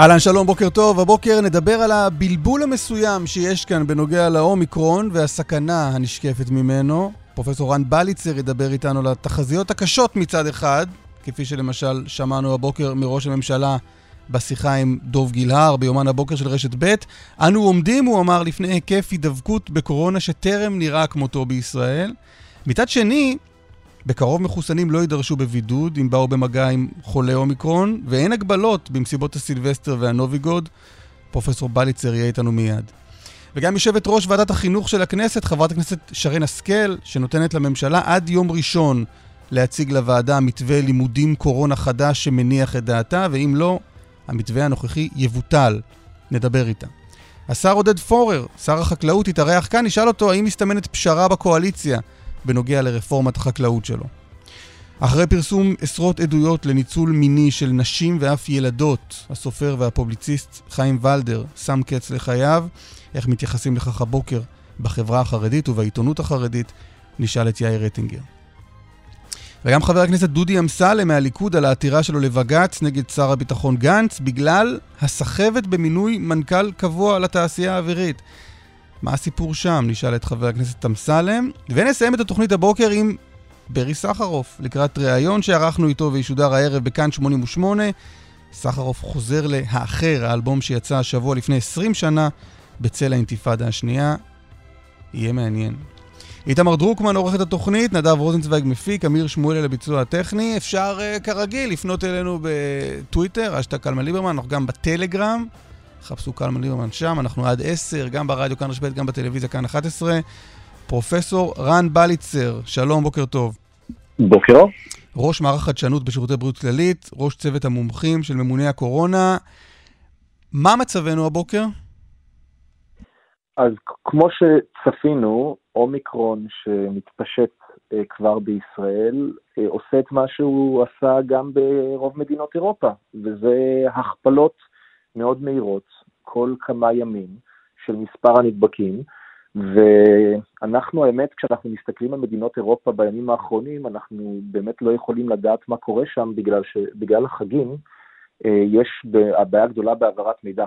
אהלן, שלום, בוקר טוב. הבוקר נדבר על הבלבול המסוים שיש כאן בנוגע לאומיקרון והסכנה הנשקפת ממנו. פרופסור רן בליצר ידבר איתנו על התחזיות הקשות מצד אחד, כפי שלמשל שמענו הבוקר מראש הממשלה בשיחה עם דוב גילהר ביומן הבוקר של רשת ב'. אנו עומדים, הוא אמר, לפני היקף הידבקות בקורונה שטרם נראה כמותו בישראל. מצד שני, בקרוב מחוסנים לא יידרשו בבידוד אם באו במגע עם חולי אומיקרון, ואין הגבלות במסיבות הסילבסטר והנוביגוד. פרופסור בליצר יהיה איתנו מיד. וגם יושבת ראש ועדת החינוך של הכנסת, חברת הכנסת שרן השכל, שנותנת לממשלה עד יום ראשון להציג לוועדה מתווה לימודים קורונה חדש שמניח את דעתה, ואם לא, המתווה הנוכחי יבוטל. נדבר איתה. השר עודד פורר, שר החקלאות, התארח כאן, נשאל אותו האם מסתמנת פשרה בקואליציה בנוגע לרפורמת החקלאות שלו. אחרי פרסום עשרות עדויות לניצול מיני של נשים ואף ילדות, הסופר והפובליציסט חיים ולדר שם קץ לחייו. איך מתייחסים לכך הבוקר בחברה החרדית ובעיתונות החרדית, נשאל את יאיר רטינגר. וגם חבר הכנסת דודי אמסלם מהליכוד על העתירה שלו לבג"ץ נגד שר הביטחון גנץ בגלל הסחבת במינוי מנכ"ל קבוע לתעשייה האווירית. מה הסיפור שם? נשאל את חבר הכנסת אמסלם. ונסיים את התוכנית הבוקר עם ברי סחרוף, לקראת ראיון שערכנו איתו וישודר הערב בכאן 88. סחרוף חוזר ל"האחר", האלבום שיצא השבוע לפני 20 שנה בצל האינתיפאדה השנייה. יהיה מעניין. איתמר דרוקמן עורך את התוכנית, נדב רוזנצוויג מפיק, אמיר שמואלי לביצוע הטכני. אפשר uh, כרגיל לפנות אלינו בטוויטר, אשתא קלמן ליברמן, אנחנו גם בטלגרם. חפשו קלמן ליברמן שם, אנחנו עד 10, גם ברדיו כאן רשב"ת, גם בטלוויזיה כאן 11. פרופסור רן בליצר, שלום, בוקר טוב. בוקר טוב. ראש מערך חדשנות בשירותי בריאות כללית, ראש צוות המומחים של ממוני הקורונה. מה מצבנו הבוקר? אז כמו שצפינו, אומיקרון שמתפשט אה, כבר בישראל, אה, עושה את מה שהוא עשה גם ברוב מדינות אירופה, וזה הכפלות מאוד מהירות, כל כמה ימים, של מספר הנדבקים, ואנחנו, האמת, כשאנחנו מסתכלים על מדינות אירופה בימים האחרונים, אנחנו באמת לא יכולים לדעת מה קורה שם, בגלל שבגלל החגים אה, יש הבעיה גדולה בהעברת מידע.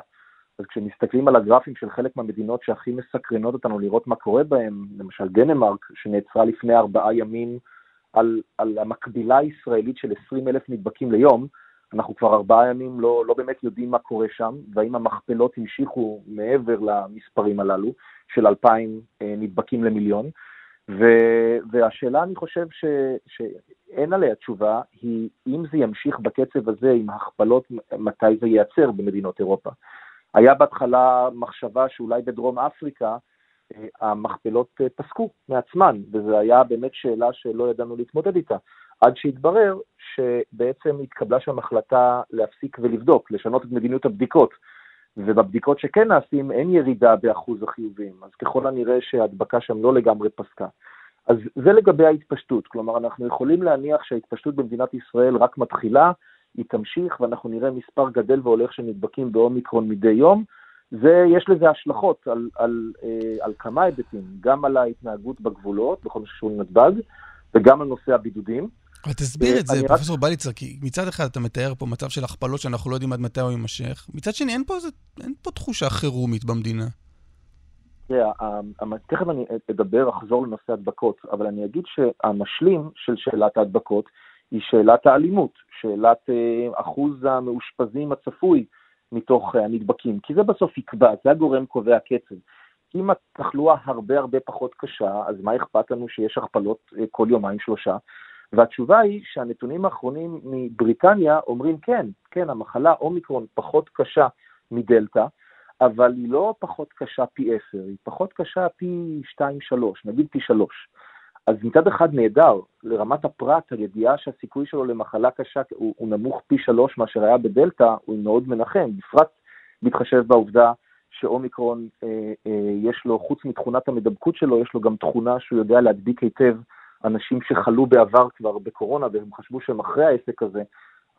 אז כשמסתכלים על הגרפים של חלק מהמדינות שהכי מסקרנות אותנו לראות מה קורה בהם, למשל דנמרק, שנעצרה לפני ארבעה ימים על, על המקבילה הישראלית של 20 אלף נדבקים ליום, אנחנו כבר ארבעה ימים לא, לא באמת יודעים מה קורה שם, והאם המכפלות המשיכו מעבר למספרים הללו של 2,000 אה, נדבקים למיליון. ו, והשאלה, אני חושב ש, שאין עליה תשובה, היא אם זה ימשיך בקצב הזה עם הכפלות, מתי זה ייעצר במדינות אירופה. היה בהתחלה מחשבה שאולי בדרום אפריקה אה, המכפלות אה, פסקו מעצמן, וזו היה באמת שאלה שלא ידענו להתמודד איתה. עד שהתברר שבעצם התקבלה שם החלטה להפסיק ולבדוק, לשנות את מדיניות הבדיקות, ובבדיקות שכן נעשים אין ירידה באחוז החיובים, אז ככל הנראה שההדבקה שם לא לגמרי פסקה. אז זה לגבי ההתפשטות, כלומר אנחנו יכולים להניח שההתפשטות במדינת ישראל רק מתחילה, היא תמשיך ואנחנו נראה מספר גדל והולך של נדבקים באומיקרון מדי יום. זה, יש לזה השלכות על, על, על, על כמה היבטים, גם על ההתנהגות בגבולות, בכל מה שקשור לנתב"ג, וגם על נושא הבידודים. אבל תסביר את זה, פרופסור בליצר, כי מצד אחד אתה מתאר פה מצב של הכפלות שאנחנו לא יודעים עד מתי הוא יימשך, מצד שני אין פה, זה, אין פה תחושה חירומית במדינה. תראה, תכף אני אדבר, אחזור לנושא הדבקות, אבל אני אגיד שהמשלים של שאלת ההדבקות היא שאלת האלימות, שאלת אה, אחוז המאושפזים הצפוי מתוך אה, הנדבקים, כי זה בסוף יקבע, זה הגורם קובע קצב. אם התחלואה הרבה הרבה פחות קשה, אז מה אכפת לנו שיש הכפלות אה, כל יומיים שלושה? והתשובה היא שהנתונים האחרונים מבריטניה אומרים כן, כן, המחלה אומיקרון פחות קשה מדלתא, אבל היא לא פחות קשה פי 10, היא פחות קשה פי 2-3, נגיד פי 3. אז מצד אחד נהדר, לרמת הפרט, הידיעה שהסיכוי שלו למחלה קשה הוא, הוא נמוך פי 3 מאשר היה בדלתא, הוא מאוד מנחם, בפרט בהתחשב בעובדה שאומיקרון, אה, אה, יש לו, חוץ מתכונת המדבקות שלו, יש לו גם תכונה שהוא יודע להדביק היטב אנשים שחלו בעבר כבר בקורונה, והם חשבו שהם אחרי העסק הזה,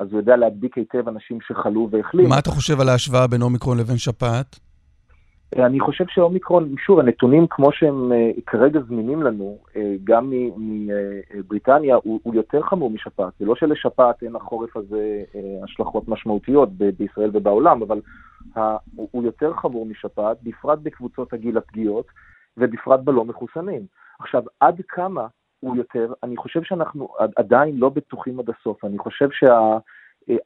אז הוא יודע להדביק היטב אנשים שחלו והחלימו. מה אתה חושב על ההשוואה בין אומיקרון לבין שפעת? אני חושב שאומיקרון, שוב, הנתונים כמו שהם uh, כרגע זמינים לנו, uh, גם מבריטניה, הוא, הוא יותר חמור משפעת. זה לא שלשפעת אין החורף הזה השלכות משמעותיות בישראל ובעולם, אבל הוא, הוא יותר חמור משפעת, בפרט בקבוצות הגיל הפגיעות ובפרט בלא מחוסנים. עכשיו, עד כמה הוא יותר, אני חושב שאנחנו עדיין לא בטוחים עד הסוף. אני חושב שה...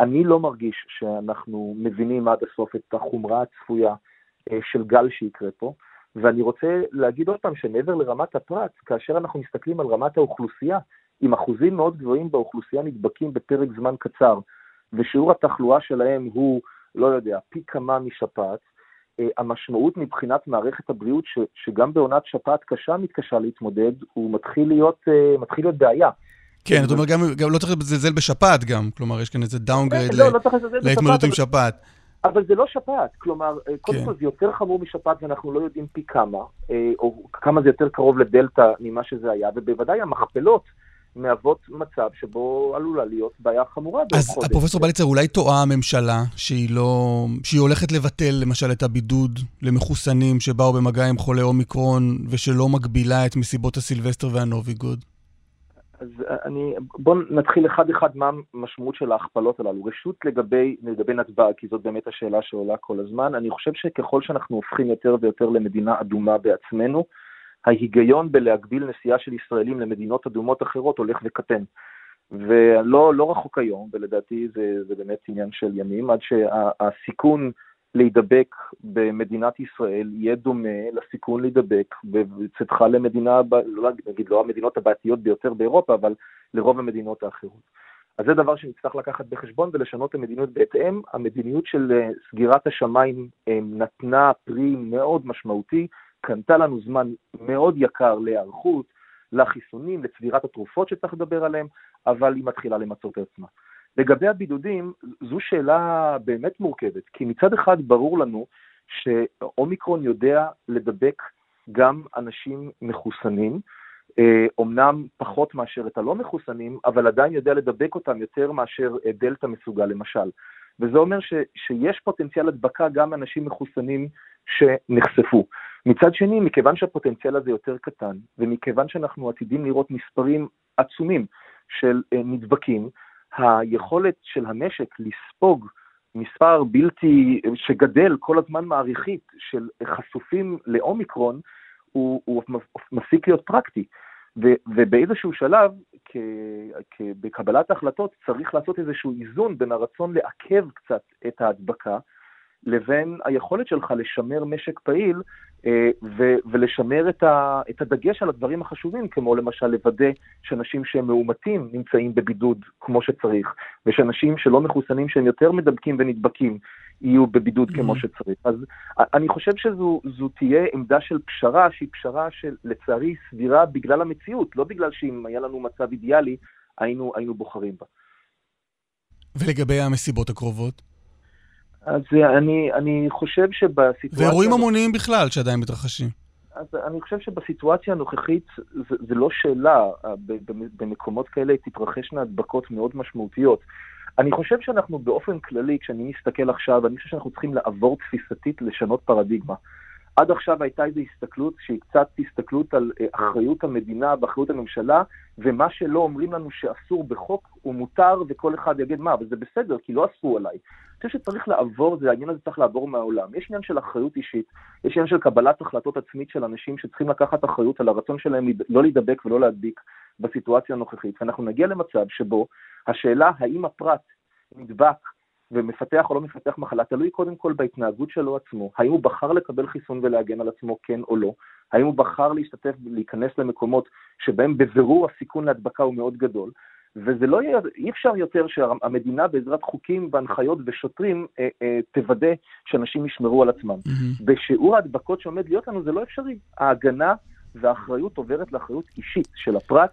אני לא מרגיש שאנחנו מבינים עד הסוף את החומרה הצפויה. אה, של גל שיקרה פה. ואני רוצה להגיד עוד פעם שמעבר לרמת הפרט, כאשר אנחנו מסתכלים על רמת האוכלוסייה, עם אחוזים מאוד גבוהים באוכלוסייה נדבקים בפרק זמן קצר, ושיעור התחלואה שלהם הוא, לא יודע, פי כמה משפעת, אה, המשמעות מבחינת מערכת הבריאות, ש, שגם בעונת שפעת קשה מתקשה להתמודד, הוא מתחיל להיות, אה, מתחיל להיות בעיה. כן, זאת אומרת, גם, גם לא צריך לזלזל בשפעת גם, כלומר, יש כאן איזה downgrade לא, לא להתמודדות עם שפעת. אבל זה לא שפעת, כלומר, אה, קודם כן. כל זה יותר חמור משפעת ואנחנו לא יודעים פי כמה, אה, או כמה זה יותר קרוב לדלתא ממה שזה היה, ובוודאי המכפלות מהוות מצב שבו עלולה להיות בעיה חמורה חודש. אז פרופסור בליצר, אולי טועה הממשלה שהיא לא... שהיא הולכת לבטל למשל את הבידוד למחוסנים שבאו במגע עם חולי אומיקרון ושלא מגבילה את מסיבות הסילבסטר והנוביגוד? אז אני, בואו נתחיל אחד-אחד מה המשמעות של ההכפלות הללו. רשות לגבי, לגבי נתב"ג, כי זאת באמת השאלה שעולה כל הזמן, אני חושב שככל שאנחנו הופכים יותר ויותר למדינה אדומה בעצמנו, ההיגיון בלהגביל נסיעה של ישראלים למדינות אדומות אחרות הולך וקטן. ולא לא רחוק היום, ולדעתי זה, זה באמת עניין של ימים, עד שהסיכון שה, להידבק במדינת ישראל יהיה דומה לסיכון להידבק בצאתך למדינה, לא נגיד לא המדינות הבעייתיות ביותר באירופה, אבל לרוב המדינות האחרות. אז זה דבר שנצטרך לקחת בחשבון ולשנות את המדיניות בהתאם. המדיניות של אה, סגירת השמיים אה, נתנה פרי מאוד משמעותי, קנתה לנו זמן מאוד יקר להיערכות, לחיסונים, לצבירת התרופות שצריך לדבר עליהן, אבל היא מתחילה למצות את עצמה. לגבי הבידודים, זו שאלה באמת מורכבת, כי מצד אחד ברור לנו שאומיקרון יודע לדבק גם אנשים מחוסנים, אומנם אה, פחות מאשר את הלא מחוסנים, אבל עדיין יודע לדבק אותם יותר מאשר אה, דלתא מסוגל למשל. וזה אומר ש, שיש פוטנציאל הדבקה גם אנשים מחוסנים שנחשפו. מצד שני, מכיוון שהפוטנציאל הזה יותר קטן, ומכיוון שאנחנו עתידים לראות מספרים עצומים של אה, נדבקים, היכולת של המשק לספוג מספר בלתי, שגדל כל הזמן מעריכית של חשופים לאומיקרון, הוא, הוא מפסיק להיות פרקטי. ו, ובאיזשהו שלב, כ, כ, בקבלת ההחלטות, צריך לעשות איזשהו איזון בין הרצון לעכב קצת את ההדבקה, לבין היכולת שלך לשמר משק פעיל אה, ו- ולשמר את, ה- את הדגש על הדברים החשובים, כמו למשל לוודא שאנשים שהם מאומתים נמצאים בבידוד כמו שצריך, ושאנשים שלא מחוסנים שהם יותר מדבקים ונדבקים יהיו בבידוד כמו mm-hmm. שצריך. אז אני חושב שזו תהיה עמדה של פשרה, שהיא פשרה שלצערי סבירה בגלל המציאות, לא בגלל שאם היה לנו מצב אידיאלי, היינו, היינו בוחרים בה. ולגבי המסיבות הקרובות? אז אני, אני חושב שבסיטואציה... ואירועים המוניים בכלל שעדיין מתרחשים. אז אני חושב שבסיטואציה הנוכחית זה, זה לא שאלה, במקומות כאלה תתרחשנה הדבקות מאוד משמעותיות. אני חושב שאנחנו באופן כללי, כשאני מסתכל עכשיו, אני חושב שאנחנו צריכים לעבור תפיסתית לשנות פרדיגמה. עד עכשיו הייתה איזו הסתכלות שהיא קצת הסתכלות על אה, אחריות המדינה ואחריות הממשלה, ומה שלא אומרים לנו שאסור בחוק הוא מותר, וכל אחד יגיד מה, אבל זה בסדר, כי לא אסרו עליי. אני חושב שצריך לעבור, זה העניין הזה צריך לעבור מהעולם. יש עניין של אחריות אישית, יש עניין של קבלת החלטות עצמית של אנשים שצריכים לקחת אחריות על הרצון שלהם לא להידבק ולא להדביק בסיטואציה הנוכחית, ואנחנו נגיע למצב שבו השאלה האם הפרט נדבק ומפתח או לא מפתח מחלה, תלוי קודם כל בהתנהגות שלו עצמו, האם הוא בחר לקבל חיסון ולהגן על עצמו, כן או לא, האם הוא בחר להשתתף, להיכנס למקומות שבהם בבירור הסיכון להדבקה הוא מאוד גדול, וזה לא יהיה, אי אפשר יותר שהמדינה בעזרת חוקים והנחיות ושוטרים אה, אה, תוודא שאנשים ישמרו על עצמם. Mm-hmm. בשיעור ההדבקות שעומד להיות לנו זה לא אפשרי. ההגנה והאחריות עוברת לאחריות אישית של הפרט,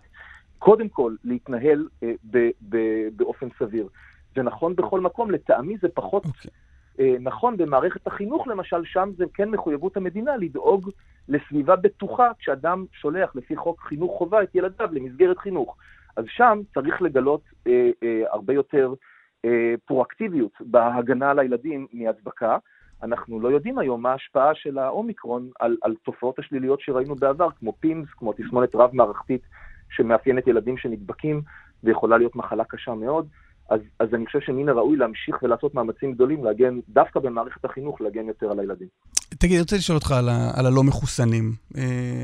קודם כל להתנהל אה, ב, ב, באופן סביר. זה נכון בכל מקום, לטעמי זה פחות... Okay. אוקיי. אה, נכון, במערכת החינוך למשל, שם זה כן מחויבות המדינה לדאוג לסביבה בטוחה כשאדם שולח לפי חוק חינוך חובה את ילדיו למסגרת חינוך. אז שם צריך לגלות אה, אה, הרבה יותר אה, פרואקטיביות בהגנה על הילדים מהדבקה. אנחנו לא יודעים היום מה ההשפעה של האומיקרון על, על תופעות השליליות שראינו בעבר, כמו פימס, כמו תסמונת רב-מערכתית שמאפיינת ילדים שנדבקים ויכולה להיות מחלה קשה מאוד. אז, אז אני חושב שמן הראוי להמשיך ולעשות מאמצים גדולים להגן, דווקא במערכת החינוך, להגן יותר על הילדים. תגיד, אני רוצה לשאול אותך על, ה, על הלא מחוסנים. Uh,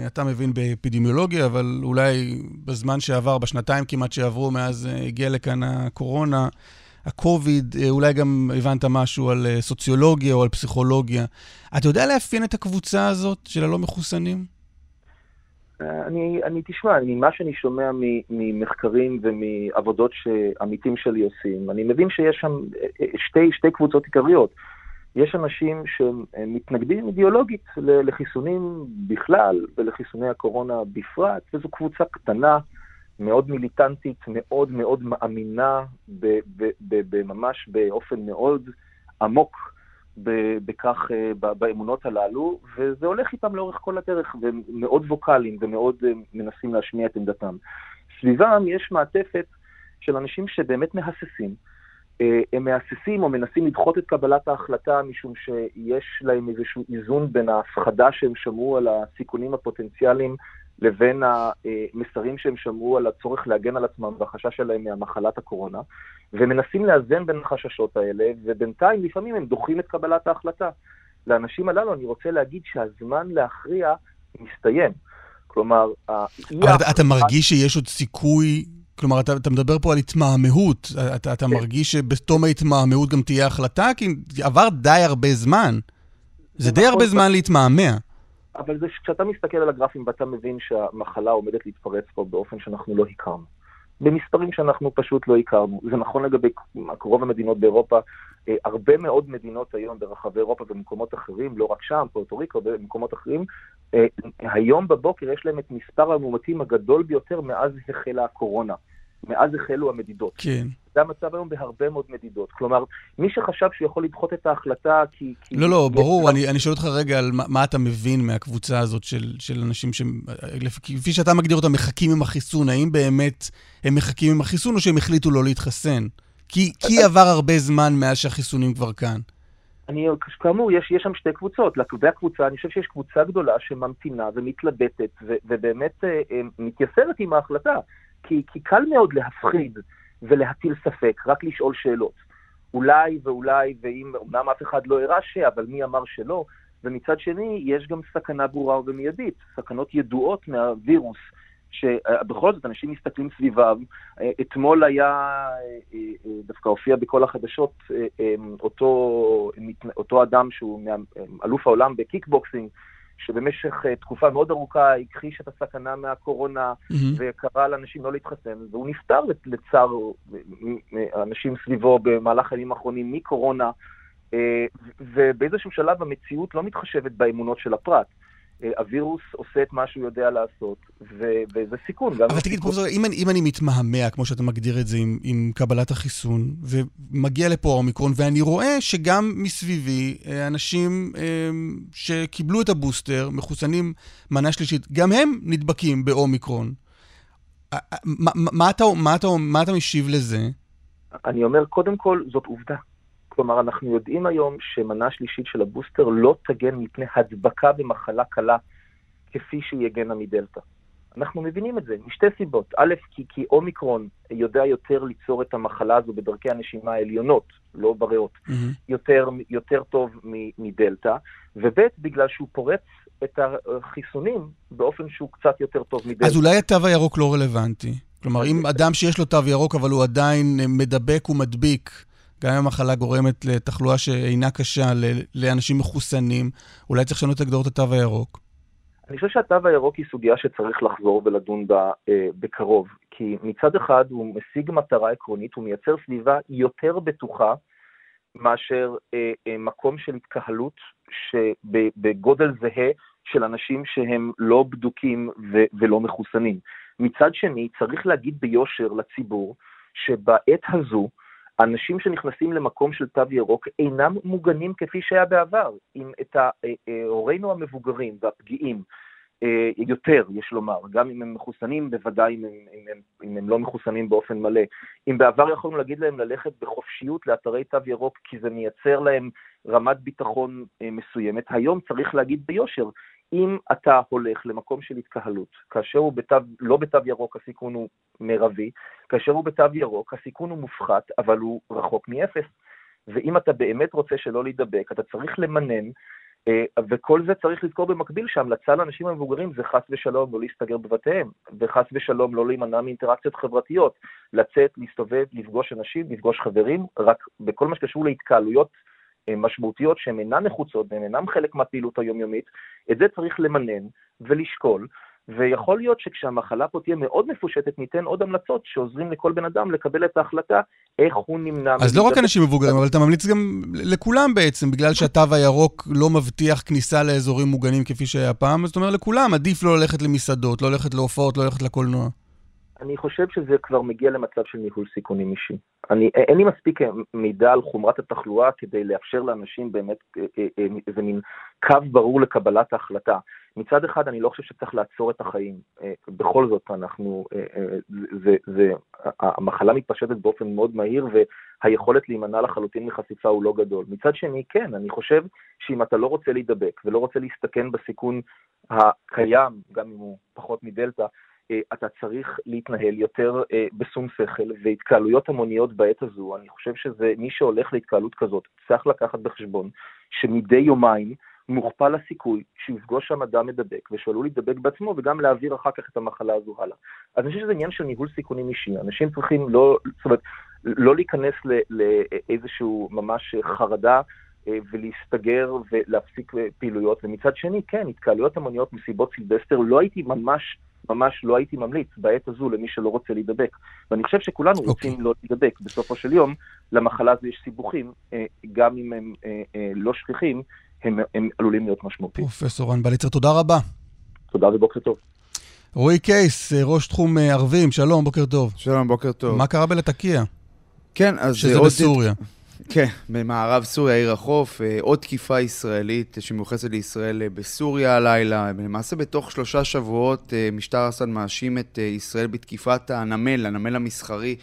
אתה מבין באפידמיולוגיה, אבל אולי בזמן שעבר, בשנתיים כמעט שעברו מאז uh, הגיע לכאן הקורונה, הקוביד, uh, אולי גם הבנת משהו על סוציולוגיה או על פסיכולוגיה. אתה יודע לאפיין את הקבוצה הזאת של הלא מחוסנים? אני, אני תשמע, ממה שאני שומע ממחקרים ומעבודות שעמיתים שלי עושים, אני מבין שיש שם שתי, שתי קבוצות עיקריות. יש אנשים שמתנגדים אידיאולוגית לחיסונים בכלל ולחיסוני הקורונה בפרט, וזו קבוצה קטנה, מאוד מיליטנטית, מאוד מאוד מאמינה, ממש באופן מאוד עמוק בכך, אה, באמונות הללו, וזה הולך איתם לאורך כל הדרך, והם מאוד ווקאליים ומאוד אה, מנסים להשמיע את עמדתם. סביבם יש מעטפת של אנשים שבאמת מהססים. אה, הם מהססים או מנסים לדחות את קבלת ההחלטה משום שיש להם איזשהו איזון בין ההפחדה שהם שמעו על הסיכונים הפוטנציאליים לבין המסרים שהם שמעו על הצורך להגן על עצמם והחשש שלהם מהמחלת הקורונה, ומנסים לאזן בין החששות האלה, ובינתיים לפעמים הם דוחים את קבלת ההחלטה. לאנשים הללו אני רוצה להגיד שהזמן להכריע מסתיים. כלומר, אבל אתה, אתה מרגיש שיש עוד סיכוי, כלומר, אתה, אתה מדבר פה על התמהמהות, אתה, אתה כן. מרגיש שבתום ההתמהמהות גם תהיה החלטה? כי עבר די הרבה זמן. זה די נכון, הרבה זמן להתמהמה. אבל זה כשאתה מסתכל על הגרפים ואתה מבין שהמחלה עומדת להתפרץ פה באופן שאנחנו לא הכרנו. במספרים שאנחנו פשוט לא הכרנו. זה נכון לגבי רוב המדינות באירופה. אה, הרבה מאוד מדינות היום ברחבי אירופה ובמקומות אחרים, לא רק שם, פורטו ריקו ובמקומות אחרים, אה, היום בבוקר יש להם את מספר המאומתים הגדול ביותר מאז החלה הקורונה. מאז החלו המדידות. כן. זה המצב היום בהרבה מאוד מדידות. כלומר, מי שחשב שהוא יכול לדחות את ההחלטה כי... כי לא, לא, ברור. אני, אני שואל אותך רגע על מה, מה אתה מבין מהקבוצה הזאת של, של אנשים שכפי שאתה מגדיר אותם, מחכים עם החיסון. האם באמת הם מחכים עם החיסון או שהם החליטו לא להתחסן? כי, כי עבר הרבה זמן מאז שהחיסונים כבר כאן. אני, כאמור, יש, יש שם שתי קבוצות. לגבי הקבוצה, אני חושב שיש קבוצה גדולה שממתינה ומתלבטת ו, ובאמת אה, אה, מתייסרת עם ההחלטה. כי, כי קל מאוד להפחיד ולהטיל ספק, רק לשאול שאלות. אולי ואולי, ואם, אמנם אף אחד לא הראה ש, אבל מי אמר שלא? ומצד שני, יש גם סכנה ברורה ומיידית, סכנות ידועות מהווירוס, שבכל זאת אנשים מסתכלים סביבם. אתמול היה, אה, אה, דווקא הופיע בכל החדשות, אה, אותו, אותו אדם שהוא אלוף העולם בקיקבוקסינג, שבמשך uh, תקופה מאוד ארוכה הכחיש את הסכנה מהקורונה mm-hmm. וקרא לאנשים לא להתחסן, והוא נפטר לצער אנשים סביבו במהלך הימים האחרונים מקורונה, uh, ובאיזשהו שלב המציאות לא מתחשבת באמונות של הפרט. הווירוס עושה את מה שהוא יודע לעשות, ו- וזה סיכון. אבל תגיד, פרופסור, אם, אם אני מתמהמה, כמו שאתה מגדיר את זה, עם, עם קבלת החיסון, ומגיע לפה האומיקרון, ואני רואה שגם מסביבי, אה, אנשים אה, שקיבלו את הבוסטר, מחוסנים מנה שלישית, גם הם נדבקים באומיקרון. מה, מה, אתה, מה, אתה, מה אתה משיב לזה? אני אומר, קודם כל, זאת עובדה. כלומר, אנחנו יודעים היום שמנה שלישית של הבוסטר לא תגן מפני הדבקה במחלה קלה כפי שהיא הגנה מדלתא. אנחנו מבינים את זה משתי סיבות. א', כי, כי אומיקרון יודע יותר ליצור את המחלה הזו בדרכי הנשימה העליונות, לא בריאות, mm-hmm. יותר, יותר טוב מדלתא, וב', בגלל שהוא פורץ את החיסונים באופן שהוא קצת יותר טוב מדלתא. אז אולי התו הירוק לא רלוונטי. כלומר, אם אדם שיש לו תו ירוק אבל הוא עדיין מדבק ומדביק, גם אם המחלה גורמת לתחלואה שאינה קשה לאנשים מחוסנים, אולי צריך לשנות את הגדרות התו הירוק. אני חושב שהתו הירוק היא סוגיה שצריך לחזור ולדון בה אה, בקרוב, כי מצד אחד הוא משיג מטרה עקרונית, הוא מייצר סביבה יותר בטוחה מאשר אה, אה, מקום של התקהלות שבגודל זהה של אנשים שהם לא בדוקים ו- ולא מחוסנים. מצד שני, צריך להגיד ביושר לציבור שבעת הזו, אנשים שנכנסים למקום של תו ירוק אינם מוגנים כפי שהיה בעבר. אם את אה, אה, הורינו המבוגרים והפגיעים אה, יותר, יש לומר, גם אם הם מחוסנים, בוודאי אם הם, אם, הם, אם הם לא מחוסנים באופן מלא. אם בעבר יכולנו להגיד להם ללכת בחופשיות לאתרי תו ירוק כי זה מייצר להם רמת ביטחון מסוימת, היום צריך להגיד ביושר, אם אתה הולך למקום של התקהלות, כאשר הוא בתו, לא בתו ירוק הסיכון הוא מרבי, כאשר הוא בתו ירוק הסיכון הוא מופחת, אבל הוא רחוק מאפס. ואם אתה באמת רוצה שלא להידבק, אתה צריך למנן, אה, וכל זה צריך לזכור במקביל שהמלצה לאנשים המבוגרים זה חס ושלום לא להסתגר בבתיהם, וחס ושלום לא להימנע מאינטראקציות חברתיות, לצאת, להסתובב, לפגוש אנשים, לפגוש חברים, רק בכל מה שקשור להתקהלויות משמעותיות שהן אינן נחוצות והן אינן חלק מהפעילות היומיומית, את זה צריך למנן ולשקול, ויכול להיות שכשהמחלה פה תהיה מאוד מפושטת, ניתן עוד המלצות שעוזרים לכל בן אדם לקבל את ההחלטה איך הוא נמנע... אז לא רק אנשים מבוגרים, אבל אתה ממליץ גם לכולם בעצם, בגלל שהתו הירוק לא מבטיח כניסה לאזורים מוגנים כפי שהיה פעם, זאת אומרת לכולם, עדיף לא ללכת למסעדות, לא ללכת להופעות, לא ללכת לקולנוע. אני חושב שזה כבר מגיע למצב של ניהול סיכונים אישי. אני, אין לי מספיק מידע על חומרת התחלואה כדי לאפשר לאנשים באמת אה, אה, אה, איזה מין קו ברור לקבלת ההחלטה. מצד אחד, אני לא חושב שצריך לעצור את החיים. בכל זאת, אנחנו, זה, זה, המחלה מתפשטת באופן מאוד מהיר, והיכולת להימנע לחלוטין מחשיפה הוא לא גדול. מצד שני, כן, אני חושב שאם אתה לא רוצה להידבק ולא רוצה להסתכן בסיכון הקיים, גם אם הוא פחות מדלתא, אה, אתה צריך להתנהל יותר אה, בשום שכל, והתקהלויות המוניות בעת הזו, אני חושב שזה, מי שהולך להתקהלות כזאת, צריך לקחת בחשבון שמדי יומיים מוכפל הסיכוי שיפגוש שם אדם מדבק, ושעלול להידבק בעצמו, וגם להעביר אחר כך את המחלה הזו הלאה. אז אני חושב שזה עניין של ניהול סיכונים אישי. אנשים צריכים לא, זאת אומרת, לא להיכנס לאיזשהו ממש חרדה אה, ולהסתגר ולהפסיק פעילויות, ומצד שני, כן, התקהלויות המוניות מסיבות סילבסטר, לא הייתי ממש ממש לא הייתי ממליץ בעת הזו למי שלא רוצה להידבק. ואני חושב שכולנו okay. אוקיי. רוצים לא להידבק. בסופו של יום, למחלה הזו יש סיבוכים, אה, גם אם הם אה, אה, לא שכיחים, הם, הם עלולים להיות משמעותיים. פרופסור רן בליצר, תודה רבה. תודה ובוקר טוב. רועי קייס, ראש תחום ערבים, שלום, בוקר טוב. שלום, בוקר טוב. מה קרה בלטקיה? כן, אז... שזה עוד... בסוריה. כן, במערב סוריה, עיר החוף, אה, עוד תקיפה ישראלית שמיוחסת לישראל אה, בסוריה הלילה. למעשה בתוך שלושה שבועות אה, משטר אסד מאשים את ישראל בתקיפת הנמל, הנמל המסחרי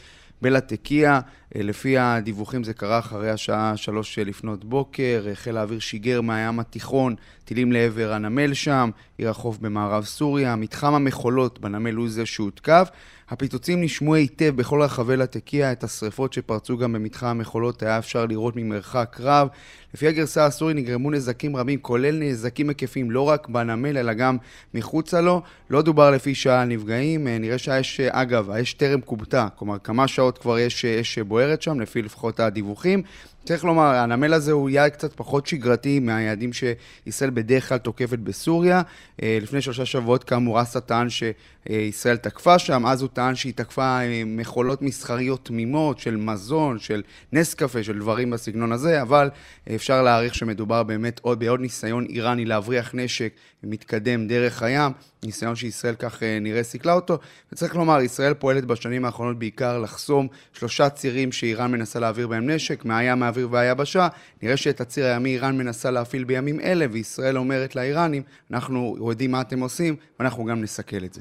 בלטקיה. לפי הדיווחים זה קרה אחרי השעה שלוש לפנות בוקר, חיל האוויר שיגר מהים התיכון טילים לעבר הנמל שם, עיר החוף במערב סוריה. מתחם המכולות בנמל הוא זה שהותקף. הפיצוצים נשמעו היטב בכל רחבי לטקיה, את השריפות שפרצו גם במתחם המכולות היה אפשר לראות ממרחק רב. לפי הגרסה הסורית נגרמו נזקים רבים, כולל נזקים היקפים לא רק בנמל אלא גם מחוצה לו. לא דובר לפי שעה על נפגעים, אה, נראה שהאש, אה, אגב, האש טרם כובתה, כלומר כמה שעות כבר יש אש בוערת שם, לפי לפחות הדיווחים. צריך לומר, הנמל הזה הוא יעד קצת פחות שגרתי מהיעדים שישראל בדרך כלל תוקפת בסוריה. אה, לפני שלושה שבועות כאמור אסא טען שישראל תקפה שם, אז הוא טען שהיא תקפה אה, מכולות מסחריות תמימות של מזון, של נס קפה, של דברים בסגנון הזה, אבל אפשר להעריך שמדובר באמת עוד בעוד ניסיון איראני להבריח נשק מתקדם דרך הים, ניסיון שישראל כך אה, נראה סיכלה אותו. וצריך לומר, ישראל פועלת בשנים האחרונות בעיקר לחסום שלושה צירים שאיראן מנסה להעביר בהם נשק, מהים, מהאוויר והיבשה. נראה שאת הציר הימי איראן מנסה להפעיל בימים אלה, וישראל אומרת לאיראנים, אנחנו יודעים מה אתם עושים, ואנחנו גם נסכל את זה.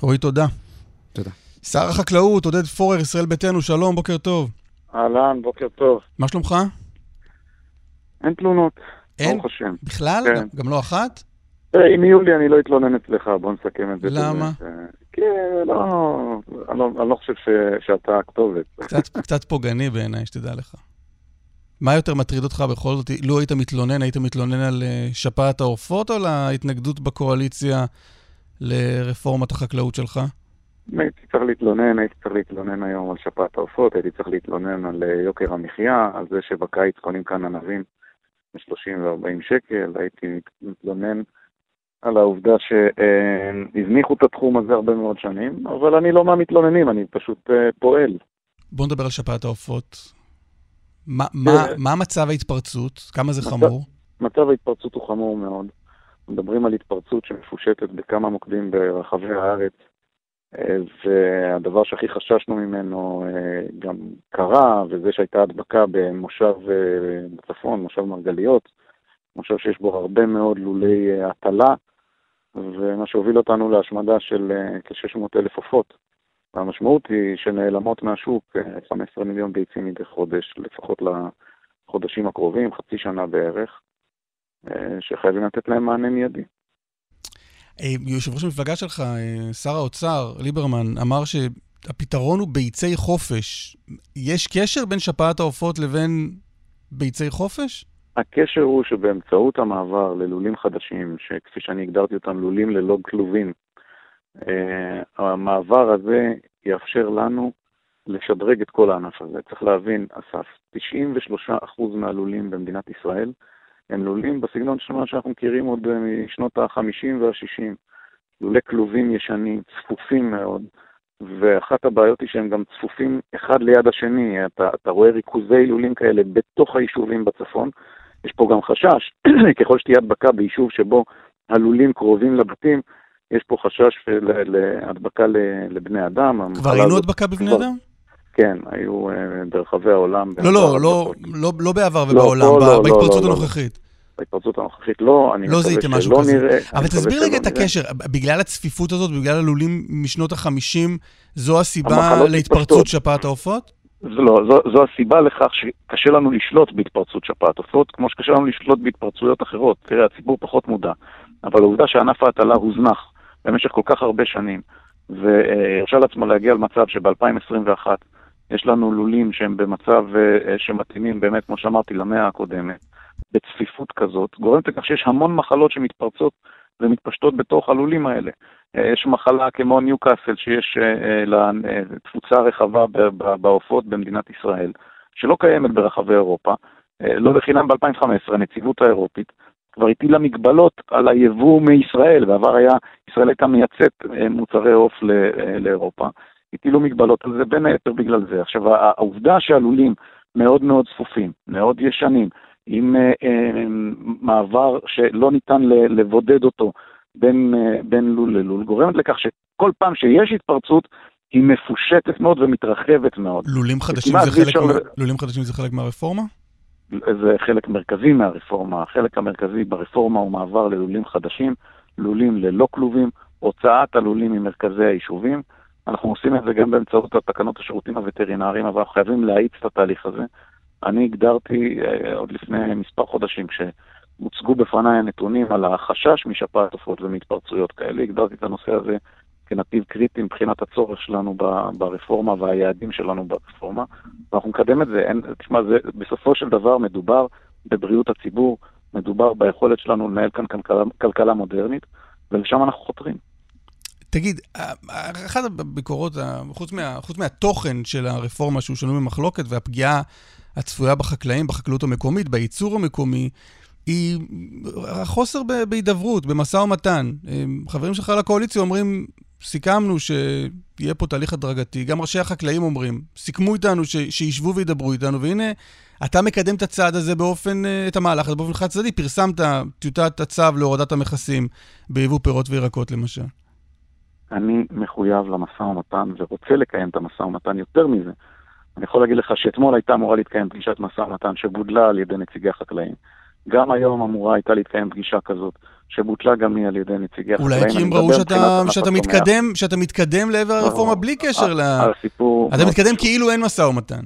רועי, תודה. תודה. שר החקלאות, עודד פורר, ישראל ביתנו, שלום, בוקר טוב. אהלן, בוקר טוב. מה שלומך? אין תלונות. אין? בכלל? כן. גם לא אחת? אם יהיו לי, אני לא אתלונן אצלך, בוא נסכם את זה. למה? כי לא, אני לא, אני לא חושב שאתה הכתובת. קצת, פוגעני בעיניי, שתדע לך. מה יותר מטריד אותך בכל זאת? לו היית מתלונן, היית מתלונן על אה, שפעת העופות או להתנגדות בקואליציה לרפורמת החקלאות שלך? הייתי צריך להתלונן, הייתי צריך להתלונן היום על שפעת העופות, הייתי צריך להתלונן על אה, יוקר המחיה, על זה שבקיץ קונים כאן ענבים ב-30 ו-40 שקל, הייתי מתלונן על העובדה שהזניחו את התחום הזה הרבה מאוד שנים, אבל אני לא מהמתלוננים, אני פשוט אה, פועל. בוא נדבר על שפעת העופות. מה, מה, מה מצב ההתפרצות? כמה זה חמור? מצב ההתפרצות הוא חמור מאוד. מדברים על התפרצות שמפושטת בכמה מוקדים ברחבי הארץ, אה, והדבר שהכי חששנו ממנו אה, גם קרה, וזה שהייתה הדבקה במושב בצפון, מושב מרגליות, מושב שיש בו הרבה מאוד לולי הטלה, ומה שהוביל אותנו להשמדה של כ-600 אלף עופות. והמשמעות היא שנעלמות מהשוק 15 מיליון ביצים מדי חודש, לפחות לחודשים הקרובים, חצי שנה בערך, שחייבים לתת להם מענה מיידי. יושב ראש המפלגה שלך, שר האוצר, ליברמן, אמר שהפתרון הוא ביצי חופש. יש קשר בין שפעת העופות לבין ביצי חופש? הקשר הוא שבאמצעות המעבר ללולים חדשים, שכפי שאני הגדרתי אותם, לולים ללא כלובים, אה, המעבר הזה יאפשר לנו לשדרג את כל הענף הזה. צריך להבין, אסף, 93% מהלולים במדינת ישראל הם לולים בסגנון של מה שאנחנו מכירים עוד משנות ה-50 וה-60. לולי כלובים ישנים, צפופים מאוד, ואחת הבעיות היא שהם גם צפופים אחד ליד השני. אתה, אתה רואה ריכוזי לולים כאלה בתוך היישובים בצפון. יש פה גם חשש, ככל שתהיה הדבקה ביישוב שבו הלולים קרובים לבתים, יש פה חשש להדבקה לבני אדם. כבר ראינו הדבקה בבני. אדם? כן, היו uh, ברחבי העולם. לא, לא, לא, לא, לא בעבר לא, ובעולם, לא, לא, בהתפרצות לא, הנוכחית. בהתפרצות הנוכחית לא, אני לא זיהיתם משהו כזה. נראה, אבל תסביר רגע את הקשר, בגלל הצפיפות הזאת, בגלל הלולים משנות ה-50, זו הסיבה להתפרצות שפעת העופות? לא, זו, זו הסיבה לכך שקשה לנו לשלוט בהתפרצות שפעת עופות, כמו שקשה לנו לשלוט בהתפרצויות אחרות. תראה, הציבור פחות מודע, אבל העובדה שענף ההטלה הוזנח במשך כל כך הרבה שנים, והרשה לעצמו להגיע למצב שב-2021 יש לנו לולים שהם במצב אה, שמתאימים באמת, כמו שאמרתי, למאה הקודמת, בצפיפות כזאת, גורמת לכך שיש המון מחלות שמתפרצות ומתפשטות בתוך הלולים האלה. אה, יש מחלה כמו ניוקאסל, שיש אה, לה תפוצה רחבה בעופות במדינת ישראל, שלא קיימת ברחבי אירופה. לא לחינם ב-2015, הנציבות האירופית כבר הטילה מגבלות על היבוא מישראל, בעבר היה, ישראל הייתה מייצאת אה, מוצרי עוף אה, לאירופה, הטילו מגבלות על זה בין היתר בגלל זה. עכשיו, העובדה שהלולים מאוד מאוד צפופים, מאוד ישנים, עם אה, אה, מעבר שלא ניתן לבודד אותו בין, אה, בין לול ללול, גורמת לכך שכל פעם שיש התפרצות, היא מפושטת מאוד ומתרחבת מאוד. לולים חדשים, זה חלק, מה... לולים חדשים זה חלק מהרפורמה? זה חלק מרכזי מהרפורמה. החלק המרכזי ברפורמה הוא מעבר ללולים חדשים, לולים ללא כלובים, הוצאת הלולים ממרכזי היישובים. אנחנו עושים את זה גם באמצעות התקנות השירותים הווטרינריים, אבל אנחנו חייבים להאיץ את התהליך הזה. אני הגדרתי אה, עוד לפני מספר חודשים, כשהוצגו בפניי הנתונים על החשש משפעת עופות ומהתפרצויות כאלה, הגדרתי את הנושא הזה כנתיב קריטי מבחינת הצורך שלנו ברפורמה והיעדים שלנו ברפורמה, ואנחנו נקדם את זה. אין, תשמע, זה, בסופו של דבר מדובר בבריאות הציבור, מדובר ביכולת שלנו לנהל כאן כלכלה, כלכלה מודרנית, ולשם אנחנו חותרים. תגיד, אחת הביקורות, חוץ, מה, חוץ מהתוכן של הרפורמה שהוא שנוי במחלוקת והפגיעה הצפויה בחקלאים, בחקלאות המקומית, בייצור המקומי, היא החוסר בהידברות, במשא ומתן. חברים שלך לקואליציה אומרים, סיכמנו שיהיה פה תהליך הדרגתי, גם ראשי החקלאים אומרים, סיכמו איתנו ש, שישבו וידברו איתנו, והנה, אתה מקדם את הצעד הזה באופן, אה, את המהלך הזה באופן חד צדדי, פרסמת טיוטת הצו להורדת המכסים ביבוא פירות וירקות למשל. אני מחויב למשא ומתן ורוצה לקיים את המשא ומתן יותר מזה. אני יכול להגיד לך שאתמול הייתה אמורה להתקיים פגישת משא ומתן שבודלה על ידי נציגי החקלאים. גם היום אמורה הייתה להתקיים פגישה כזאת, שבוטלה גם היא על ידי נציגי החקלאים. אולי כי הם ראו שאתה, שאתה, מתקדם, שאתה מתקדם לעבר הרפורמה בלי קשר ל... הסיפור... אתה מתקדם כאילו אין משא ומתן.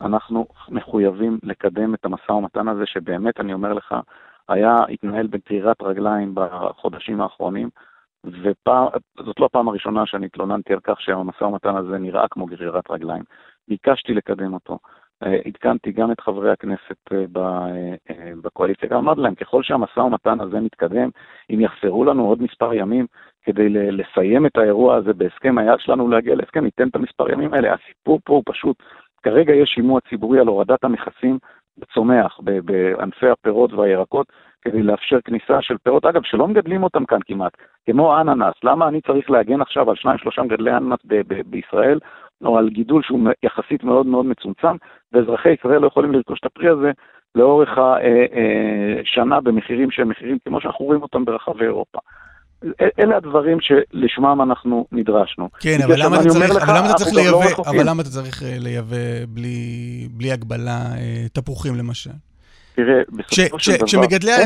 אנחנו מחויבים לקדם את המשא ומתן הזה, שבאמת, אני אומר לך, היה, התנהל בגרירת רגליים בחודשים האחרונים, וזאת לא הפעם הראשונה שאני התלוננתי על כך שהמשא ומתן הזה נראה כמו גרירת רגליים. ביקשתי לקדם אותו. אה, עדכנתי גם את חברי הכנסת אה, אה, בקואליציה, גם אמרתי להם, ככל שהמשא ומתן הזה מתקדם, אם יחסרו לנו עוד מספר ימים כדי לסיים את האירוע הזה בהסכם, היעד שלנו להגיע להסכם, ניתן את המספר ימים האלה. הסיפור פה הוא פשוט, כרגע יש שימוע ציבורי על הורדת המכסים צומח, בענפי הפירות והירקות, כדי לאפשר כניסה של פירות, אגב, שלא מגדלים אותם כאן כמעט, כמו אננס. למה אני צריך להגן עכשיו על שניים שלושה מגדלי אננס בישראל, או על גידול שהוא יחסית מאוד מאוד מצומצם, ואזרחי ישראל לא יכולים לרכוש את הפרי הזה לאורך השנה אה, במחירים שהם מחירים כמו שאנחנו רואים אותם ברחבי אירופה. אלה הדברים שלשמם אנחנו נדרשנו. כן, אבל למה אתה צריך, לך, אבל למה אתה צריך לא לייבא, לא אבל למה אתה צריך אה, לייבא בלי, בלי הגבלה אה, תפוחים למשל? תראה, בסופו של דבר...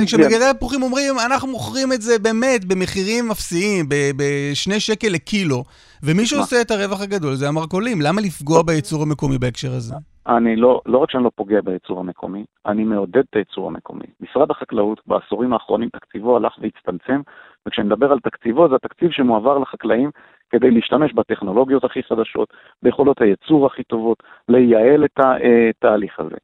כשמגדלי התפוחים אומרים, אנחנו מוכרים את זה באמת במחירים אפסיים, בשני שקל לקילו, ומי שעושה את הרווח הגדול זה המרכולים, למה לפגוע בייצור המקומי בהקשר הזה? אני לא, לא רק שאני לא פוגע בייצור המקומי, אני מעודד את הייצור המקומי. משרד החקלאות בעשורים האחרונים תקציבו הלך והצטמצם, וכשאני מדבר על תקציבו זה התקציב שמועבר לחקלאים כדי להשתמש בטכנולוגיות הכי חדשות, ביכולות הייצור הכי טובות, לייעל את התהליך הזה.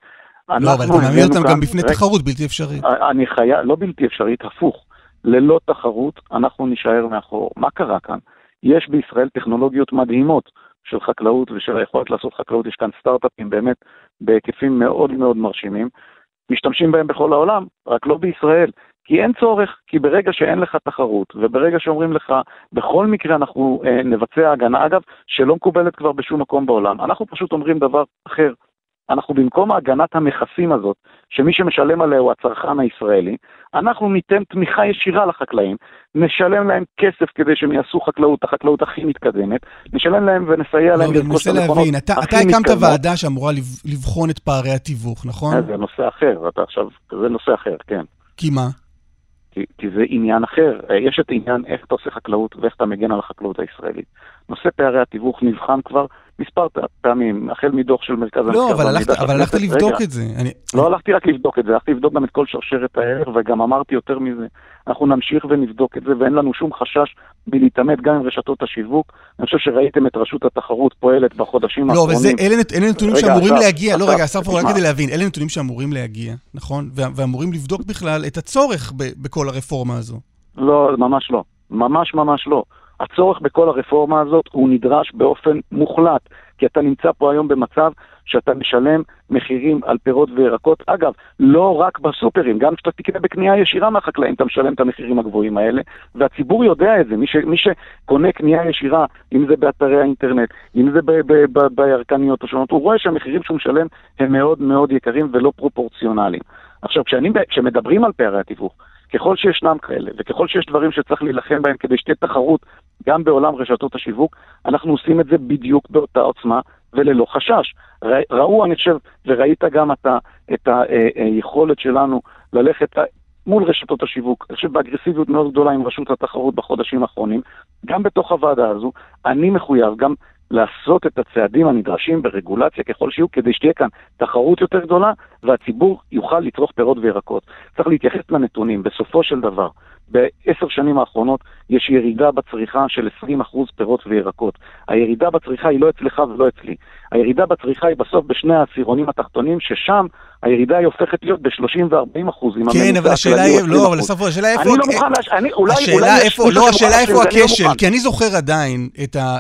לא, אבל אתה מעמיד אותם גם בפני תחרות בלתי אפשרית. אני חייב, לא בלתי אפשרית, הפוך. ללא תחרות אנחנו נישאר מאחור. מה קרה כאן? יש בישראל טכנולוגיות מדהימות של חקלאות ושל היכולת לעשות חקלאות, יש כאן סטארט-אפים באמת בהיקפים מאוד מאוד מרשימים. משתמשים בהם בכל העולם, רק לא בישראל. כי אין צורך, כי ברגע שאין לך תחרות, וברגע שאומרים לך, בכל מקרה אנחנו אה, נבצע הגנה, אגב, שלא מקובלת כבר בשום מקום בעולם, אנחנו פשוט אומרים דבר אחר. אנחנו במקום הגנת המכסים הזאת, שמי שמשלם עליה הוא הצרכן הישראלי, אנחנו ניתן תמיכה ישירה לחקלאים, נשלם להם כסף כדי שהם יעשו חקלאות, החקלאות הכי מתקדמת, נשלם להם ונסייע להם לא, לרכוש את המכונות הכי מתקדמות. אתה הקמת ועדה שאמורה לבחון את פערי התיווך, נכון? זה נושא אחר, אתה עכשיו, זה נושא אחר, כן. כי מה? כי, כי זה עניין אחר. יש את העניין איך אתה עושה חקלאות ואיך אתה מגן על החקלאות הישראלית. נושא פערי התיווך נבחן כבר מספר פעמים, החל מדוח של מרכז המחקר. לא, אבל הלכת, אבל הלכת לבדוק רגע, את זה. אני... לא הלכתי רק לבדוק את זה, הלכתי לבדוק גם את כל שרשרת הערך, וגם אמרתי יותר מזה, אנחנו נמשיך ונבדוק את זה, ואין לנו שום חשש מלהתעמת גם עם רשתות השיווק. אני חושב שראיתם את רשות התחרות פועלת בחודשים האחרונים. לא, אבל אלה, אלה נתונים רגע, שאמורים עכשיו, להגיע, לא, עכשיו, לא רגע, אסף, רק כדי להבין, אלה נתונים שאמורים להגיע, נכון? ואמורים לבדוק בכלל את הצורך בכל הרפורמה הזו. לא, ממש לא. ממש ממש לא. הצורך בכל הרפורמה הזאת הוא נדרש באופן מוחלט, כי אתה נמצא פה היום במצב שאתה משלם מחירים על פירות וירקות. אגב, לא רק בסופרים, גם כשאתה תקנה בקנייה ישירה מהחקלאים, אתה משלם את המחירים הגבוהים האלה, והציבור יודע את זה. מי, ש, מי שקונה קנייה ישירה, אם זה באתרי האינטרנט, אם זה בירקניות השונות, הוא רואה שהמחירים שהוא משלם הם מאוד מאוד יקרים ולא פרופורציונליים. עכשיו, כשאני, כשמדברים על פערי התיווך, ככל שישנם כאלה, וככל שיש דברים שצריך להילחם בהם כדי שתהיה תחרות גם בעולם רשתות השיווק, אנחנו עושים את זה בדיוק באותה עוצמה וללא חשש. ראו, אני חושב, וראית גם את, ה, את היכולת שלנו ללכת מול רשתות השיווק, אני חושב באגרסיביות מאוד גדולה עם רשות התחרות בחודשים האחרונים, גם בתוך הוועדה הזו, אני מחויב גם לעשות את הצעדים הנדרשים ברגולציה ככל שיהיו, כדי שתהיה כאן תחרות יותר גדולה והציבור יוכל לצרוך פירות וירקות. צריך להתייחס לנתונים, בסופו של דבר, בעשר שנים האחרונות יש ירידה בצריכה של 20% פירות וירקות. הירידה בצריכה היא לא אצלך ולא אצלי. הירידה בצריכה היא בסוף בשני העשירונים התחתונים, ששם הירידה היא הופכת להיות ב-30 ו-40 אחוז. כן, אבל השאלה היא, לא, אבל בסוף השאלה איפה... אני לא מוכן, אני, אולי... השאלה איפה, לא, השאלה איפה הכשל, כי אני זוכר עדיין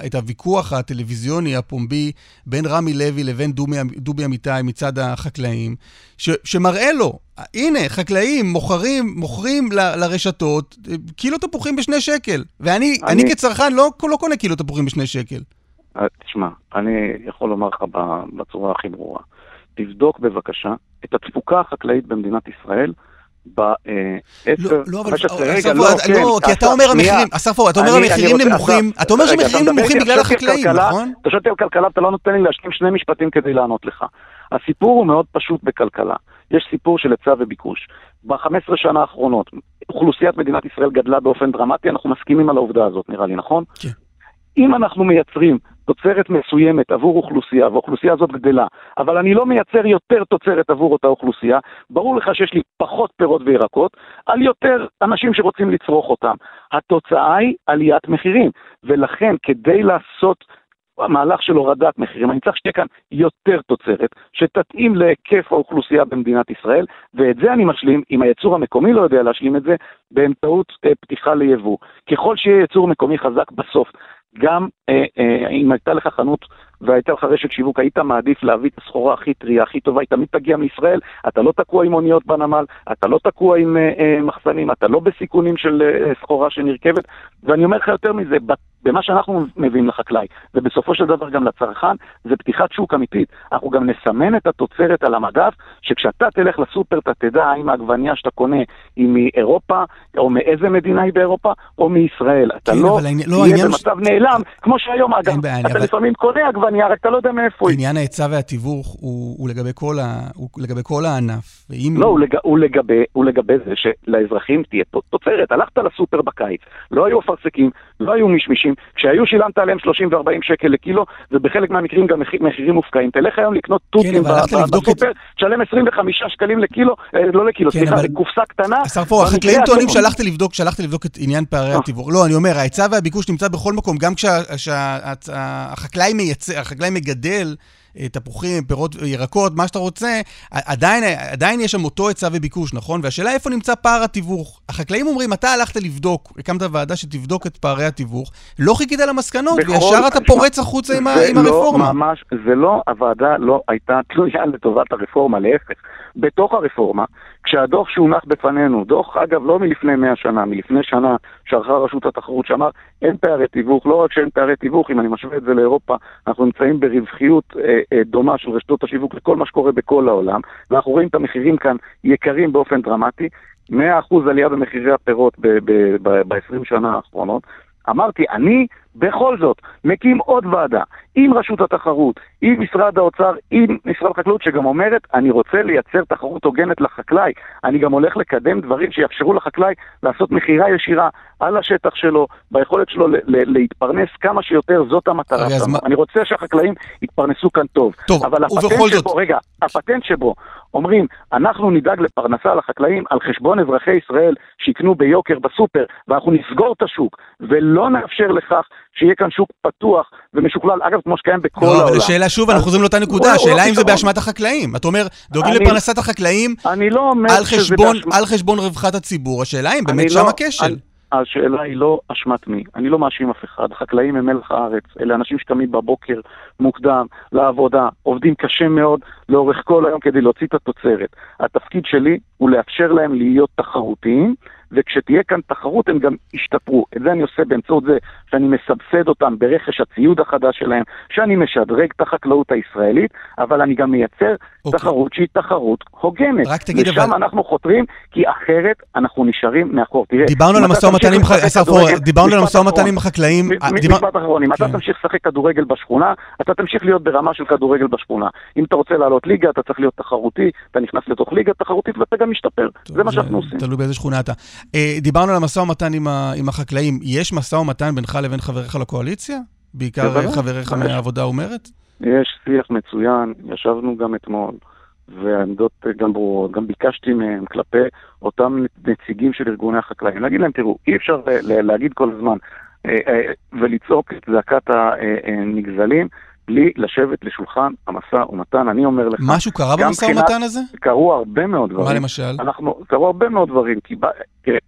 את, הוויכוח הטלוויזיוני הפומבי בין רמי לוי לבין דובי, אמיתי מצד החקלאים, שמראה לו, הנה, חקלאים מוכרים, מוכרים ל, לרשתות קילו תפוחים בשני שקל, ואני אני... אני כצרכן לא, לא קונה קילו תפוחים בשני שקל. אה, תשמע, אני יכול לומר לך בצורה הכי ברורה. תבדוק בבקשה את התפוקה החקלאית במדינת ישראל בעשר, לא, לא, אבל רגע, לא, כן, לא, כי אתה אומר המחירים, אספו, אתה אומר המחירים נמוכים, אתה אומר שהמחירים נמוכים בגלל החקלאים, נכון? אתה שואל אותי על כלכלה, אתה לא נותן לי להשלים שני משפטים כדי לענות לך. הסיפור הוא מאוד פשוט בכלכלה. יש סיפור של היצע וביקוש. ב-15 שנה האחרונות, אוכלוסיית מדינת ישראל גדלה באופן דרמטי, אנחנו מסכימים על העובדה הזאת, נראה לי, נכון? כן. אם אנחנו מייצרים תוצרת מסוימת עבור אוכלוסייה, והאוכלוסייה הזאת גדלה, אבל אני לא מייצר יותר תוצרת עבור אותה אוכלוסייה, ברור לך שיש לי פחות פירות וירקות, על יותר אנשים שרוצים לצרוך אותם. התוצאה היא עליית מחירים, ולכן כדי לעשות מהלך של הורדת מחירים, אני צריך שתהיה כאן יותר תוצרת, שתתאים להיקף האוכלוסייה במדינת ישראל, ואת זה אני משלים, אם הייצור המקומי לא יודע להשלים את זה, באמצעות אה, פתיחה ליבוא. ככל שיהיה ייצור מקומי חזק בסוף, גם אה, אה, אם הייתה לך חנות והייתה לך רשת שיווק, היית מעדיף להביא את הסחורה הכי טריה, הכי טובה, היא תמיד תגיע מישראל, אתה לא תקוע עם אוניות בנמל, אתה לא תקוע עם אה, אה, מחסנים, אתה לא בסיכונים של אה, סחורה שנרכבת, ואני אומר לך יותר מזה, במה שאנחנו מביאים לחקלאי, ובסופו של דבר גם לצרכן, זה פתיחת שוק אמיתית. אנחנו גם נסמן את התוצרת על המדף, שכשאתה תלך לסופר אתה תדע האם העגבנייה שאתה קונה היא מאירופה, או מאיזה מדינה היא באירופה, או מישראל. אתה כן, לא לא תהיה במצב ש... נעלם, כמו שהיום, אגב, בעיה, אתה אבל... לפעמים קונה עגבנייה, רק אתה לא יודע מאיפה היא. עניין ההיצע והתיווך הוא, הוא, לגבי כל ה... הוא לגבי כל הענף. ואם... לא, הוא, לג... הוא, לגבי, הוא לגבי זה שלאזרחים תהיה תוצרת. הלכת לסופר בקיץ, לא היו אפרסקים, לא היו מישמישים, כשהיו שילמת עליהם 30 ו-40 שקל לקילו, ובחלק מהמקרים גם מחירים מופקעים. תלך היום לקנות תותים כן, בסופר, תשלם 25 שקלים לקילו, אה, לא לקילו, כן, סליחה. לקופסה קטנה. השר פורר, החקלאים טוענים שהלכתי לבדוק, שהלכתי לבדוק את עניין פערי אה. התיווך. לא, אני אומר, ההיצע והביקוש נמצא בכל מקום, גם כשהחקלאי מגדל תפוחים, פירות, ירקות, מה שאתה רוצה, עדיין, עדיין יש שם אותו היצע וביקוש, נכון? והשאלה איפה נמצא פער התיווך. החקלאים אומרים, אתה הלכת לבדוק, הקמת ועדה שתבדוק את פערי התיווך, לא חיכית למסקנות, בכל... וישר אתה פורץ החוצה עם, עם לא הרפורמה. ממש, זה לא, הוועדה לא הייתה תלויה לטובת הרפורמה, להפך. בתוך הרפורמה, כשהדוח שהונח בפנינו, דוח אגב לא מלפני 100 שנה, מלפני שנה שערכה רשות התחרות שאמר אין פערי תיווך, לא רק שאין פערי תיווך, אם אני משווה את זה לאירופה, אנחנו נמצאים ברווחיות אה, אה, דומה של רשתות השיווק לכל מה שקורה בכל העולם, ואנחנו רואים את המחירים כאן יקרים באופן דרמטי, 100% עלייה במחירי הפירות ב-20 שנה האחרונות. אמרתי, אני בכל זאת מקים עוד ועדה עם רשות התחרות, עם משרד האוצר, עם משרד החקלאות, שגם אומרת, אני רוצה לייצר תחרות הוגנת לחקלאי. אני גם הולך לקדם דברים שיאפשרו לחקלאי לעשות מכירה ישירה על השטח שלו, ביכולת שלו להתפרנס כמה שיותר, זאת המטרה שלנו. מה... אני רוצה שהחקלאים יתפרנסו כאן טוב. טוב, אבל הפטנט שבו, זאת... רגע, הפטנט שבו אומרים, אנחנו נדאג לפרנסה לחקלאים על חשבון אזרחי ישראל שיקנו ביוקר בסופר, ואנחנו נסגור את השוק, ולא נאפשר לכך שיהיה כאן שוק פתוח ומשוכלל, אגב, כמו שקיים בכל לא, העולם. לא, השאלה שוב, אנחנו חוזרים לאותה נקודה, השאלה אם זה באשמת החקלאים. אתה אומר, דואגים לפרנסת החקלאים אני לא אומר שזה באשמת... על חשבון רווחת הציבור, השאלה אם באמת שם לא- הכשל. השאלה היא לא אשמת מי, אני לא מאשים אף אחד, החקלאים הם מלח הארץ, אלה אנשים שקמים בבוקר מוקדם לעבודה, עובדים קשה מאוד לאורך כל היום כדי להוציא את התוצרת. התפקיד שלי הוא לאפשר להם להיות תחרותיים, וכשתהיה כאן תחרות הם גם ישתפרו. את זה אני עושה באמצעות זה שאני מסבסד אותם ברכש הציוד החדש שלהם, שאני משדרג את החקלאות הישראלית, אבל אני גם מייצר okay. אוקיי. תחרות שהיא תחרות הוגנת. רק תגיד ושם אבל... אנחנו חותרים, כי אחרת אנחנו נשארים מאחור. תראה, דיברנו על המשא ומתן עם דיברנו על המשא ומתן עם החקלאים. משפט אחרון, אם אתה כן. תמשיך לשחק כדורגל בשכונה, אתה תמשיך להיות ברמה של כדורגל בשכונה. אם אתה רוצה לעלות ליגה, אתה צריך להיות תחרותי, אתה נכנס לתוך ליגה תחרותית ואתה גם משתפר. זה מה שאנחנו עושים. תלוי באיזה שכונה אתה. אה, דיברנו על המשא ומתן עם החקלאים. יש משא ומתן בינך לבין חבריך לקואליציה? בעיקר חבריך מהעבודה ומרצ? יש שיח מצוין, ישבנו גם אתמול, והעמדות גם ברורות. גם ביקשתי מהם כלפי אותם נציגים של ארגוני החקלאים, להגיד להם, תראו, אי אפשר להגיד כל הזמן אה, אה, ולצעוק את זעקת הנגזלים. בלי לשבת לשולחן המשא ומתן. אני אומר לך... משהו קרה במשא ומתן הזה? קרו הרבה מאוד דברים. מה למשל? אנחנו, קרו הרבה מאוד דברים, כי תראה,